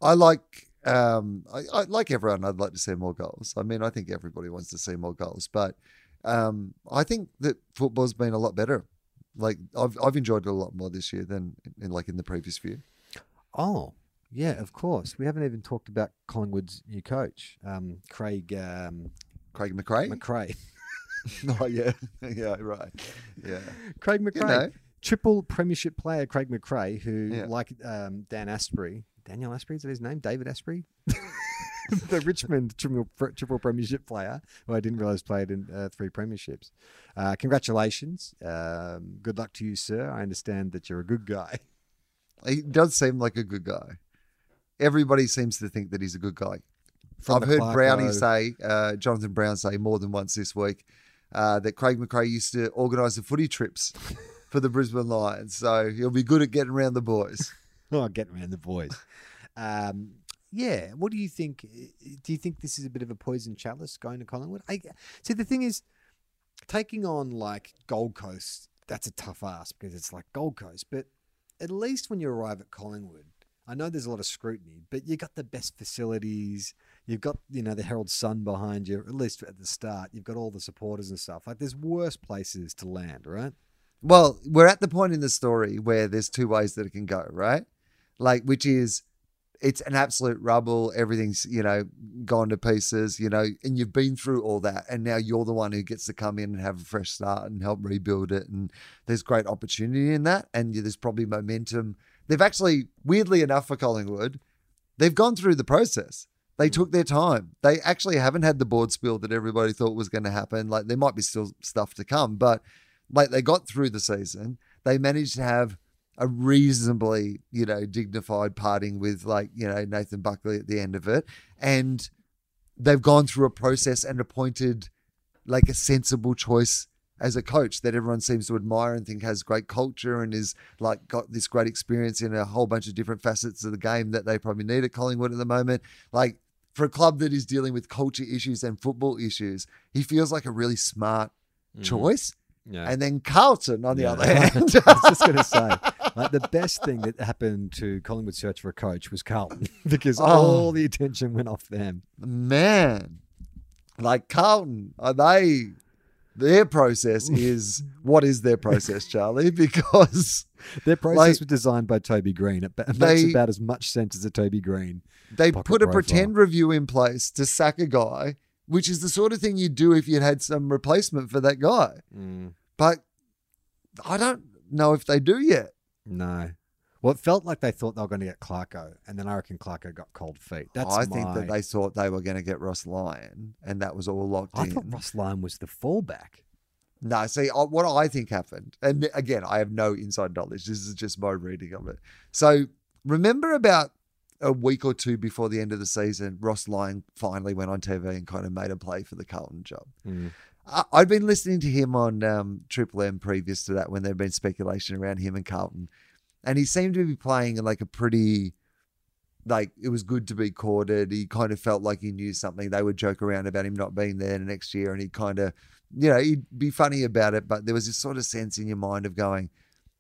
I like, um, I, I like everyone. I'd like to see more goals. I mean, I think everybody wants to see more goals, but um, I think that football's been a lot better. Like I've I've enjoyed it a lot more this year than in like in the previous few. Oh, yeah, of course. We haven't even talked about Collingwood's new coach, um, Craig um, Craig McRae. McRae. *laughs* *laughs* oh yeah, *laughs* yeah, right. Yeah, Craig McRae, you know, triple premiership player Craig McRae, who, Yeah. like um, Dan Asprey, Daniel Asprey, is that his name? David Asprey? *laughs* the Richmond triple, triple premiership player, who I didn't realize played in uh, three premierships. Uh, congratulations. Um, good luck to you, sir. I understand that you're a good guy. *laughs* he does seem like a good guy. Everybody seems to think that he's a good guy. From I've heard Clarko- Brownie say, uh, Jonathan Brown say more than once this week uh, that Craig McRae used to organise the footy trips *laughs* for the Brisbane Lions. So he'll be good at getting around the boys. Oh, getting around the boys. Um, yeah. What do you think? Eh, do you think this is a bit of a poison chalice going to Collingwood? I see. The thing is, taking on like Gold Coast, that's a tough ask because it's like Gold Coast. But at least when you arrive at Collingwood, I know there's a lot of scrutiny, but you got the best facilities. You've got you know the Herald Sun behind you. At least at the start, you've got all the supporters and stuff. Like there's worse places to land, right? Well, we're at the point in the story where there's two ways that it can go, right? Like, which is it's an absolute rubble. Everything's, you know, gone to pieces, you know, and you've been through all that. And now you're the one who gets to come in and have a fresh start and help rebuild it. And there's great opportunity in that. And there's probably momentum. They've actually, weirdly enough for Collingwood, they've gone through the process. They mm. took their time. They actually haven't had the board spill that everybody thought was going to happen. Like, there might be still stuff to come, but like they got through the season. They managed to have a reasonably, you know, dignified parting with like, you know, Nathan Buckley at the end of it. And they've gone through a process and appointed like a sensible choice as a coach that everyone seems to admire and think has great culture and is like got this great experience in a whole bunch of different facets of the game that they probably need at Collingwood at the moment. Like for a club that is dealing with culture issues and football issues, he feels like a really smart mm-hmm. choice. Yeah. And then Carlton, on the Yeah. other hand, *laughs* I was just going to say, like the best thing that happened to Collingwood search for a coach was Carlton *laughs* because Oh. all the attention went off them. man, like Carlton, are they? Their process *laughs* is what is their process, Charlie? *laughs* Because Their process Like- was designed by Toby Greene. It ba- makes They- about as much sense as a Toby Greene. they put a profile. pretend review in place to sack a guy, which is the sort of thing you'd do if you'd had some replacement for that guy. Mm. But I don't know if they do yet. No. Well, it felt like they thought they were going to get Clarko, and then I reckon Clarko got cold feet. That's I my... think that they thought they were going to get Ross Lyon, and that was all locked in. I in. thought Ross Lyon was the fallback. No, see, I- what I think happened, and again, I have no inside knowledge. This is just my reading of it. So, remember about a week or two before the end of the season, Ross Lyon finally went on TV and kind of made a play for the Carlton job. I- I'd been listening to him on um, Triple M previous to that when there'd been speculation around him and Carlton, and he seemed to be playing in like a pretty, like it was good to be courted. He kind of felt like he knew something. They would joke around about him not being there the next year, and he kind of, you know, he'd be funny about it. But there was this sort of sense in your mind of going,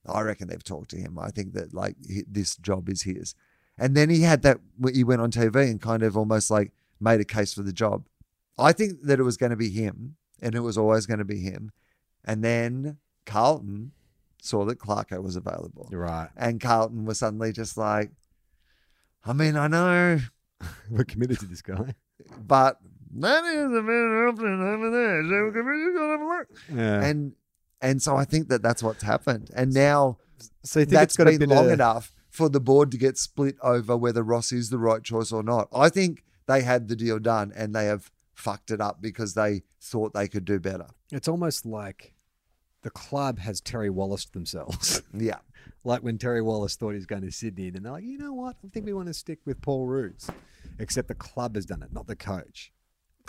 I reckon they've talked to him. I think that like this job is his. And then he had that. He went on TV and kind of almost like made a case for the job. I think that it was going to be him, and it was always going to be him. And then Carlton saw that Clarko was available, right. and Carlton was suddenly just like, I mean, I know, *laughs* We're committed to this guy. but that is a better option over there. So we can really go have a look. Yeah. And and so I think that that's what's happened. And now so you think that's been long of, enough for the board to get split over whether Ross is the right choice or not. I think they had the deal done and they have fucked it up because they thought they could do better. It's almost like the club has Terry Wallace themselves. *laughs* Yeah. like when Terry Wallace thought he's going to Sydney, and they're like, you know what? I think we want to stick with Paul Roos. Except the club has done it, not the coach.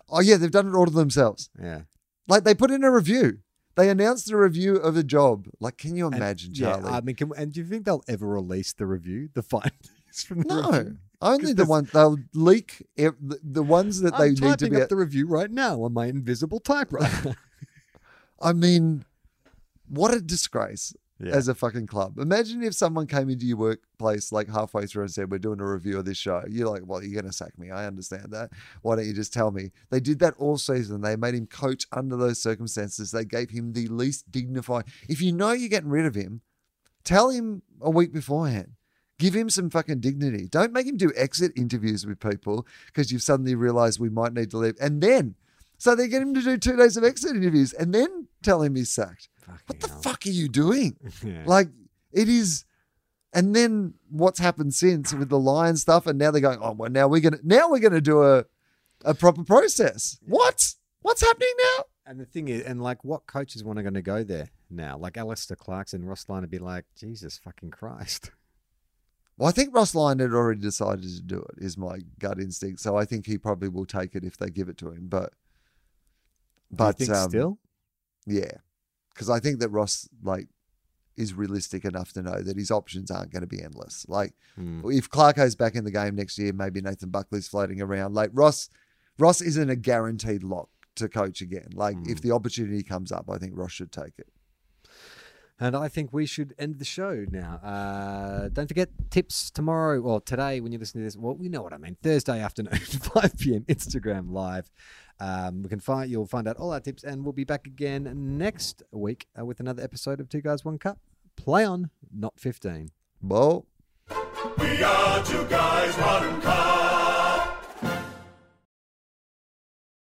Oh yeah, they've done it all to themselves. Yeah. Like they put in a review. They announced a review of a job. Like, can you And- imagine, yeah, Charlie? I mean, can, and do you think they'll ever release the review, the *laughs* findings from the no, review? Only the there's- one they'll leak ev- the, the ones that they I'm need to typing be. up the review right now on my invisible typewriter. *laughs* *laughs* I mean, what a disgrace! Yeah. as a fucking club. Imagine if someone came into your workplace like halfway through and said, We're doing a review of this show. You're like, Well, you're going to sack me. I understand that. Why don't you just tell me? They did that all season. They made him coach under those circumstances. They gave him the least dignified. If you know you're getting rid of him, tell him a week beforehand. Give him some fucking dignity. Don't make him do exit interviews with people because you've suddenly realized we might need to leave. And then, so they get him to do two days of exit interviews and then tell him he's sacked. What the hell. fuck are you doing? *laughs* Yeah. Like it is, and then what's happened since with the Lyon stuff, and now they're going, oh well, now we're gonna now we're gonna do a a proper process. What? What's happening now? And the thing is, and like, what coaches want to going to go there now? Like Alastair Clarkson, Ross Lyon would be like, Jesus fucking Christ. *laughs* Well, I think Ross Lyon had already decided to do it. Is my gut instinct. So I think he probably will take it if they give it to him. But but Do you think um, still? yeah, because I think that Ross like is realistic enough to know that his options aren't going to be endless. Like Hmm. if Clarko's back in the game next year, maybe Nathan Buckley's floating around. Like Ross, Ross isn't a guaranteed lock to coach again. Like Hmm. if the opportunity comes up, I think Ross should take it. And I think we should end the show now. Uh, don't forget tips tomorrow or today when you listen to this. Well, we know what I mean. Thursday afternoon, *laughs* 5 p.m. Instagram live. Um, we can find you'll find out all our tips, and we'll be back again next week uh, with another episode of Two Guys One Cup. Play on, not 15. Well. We are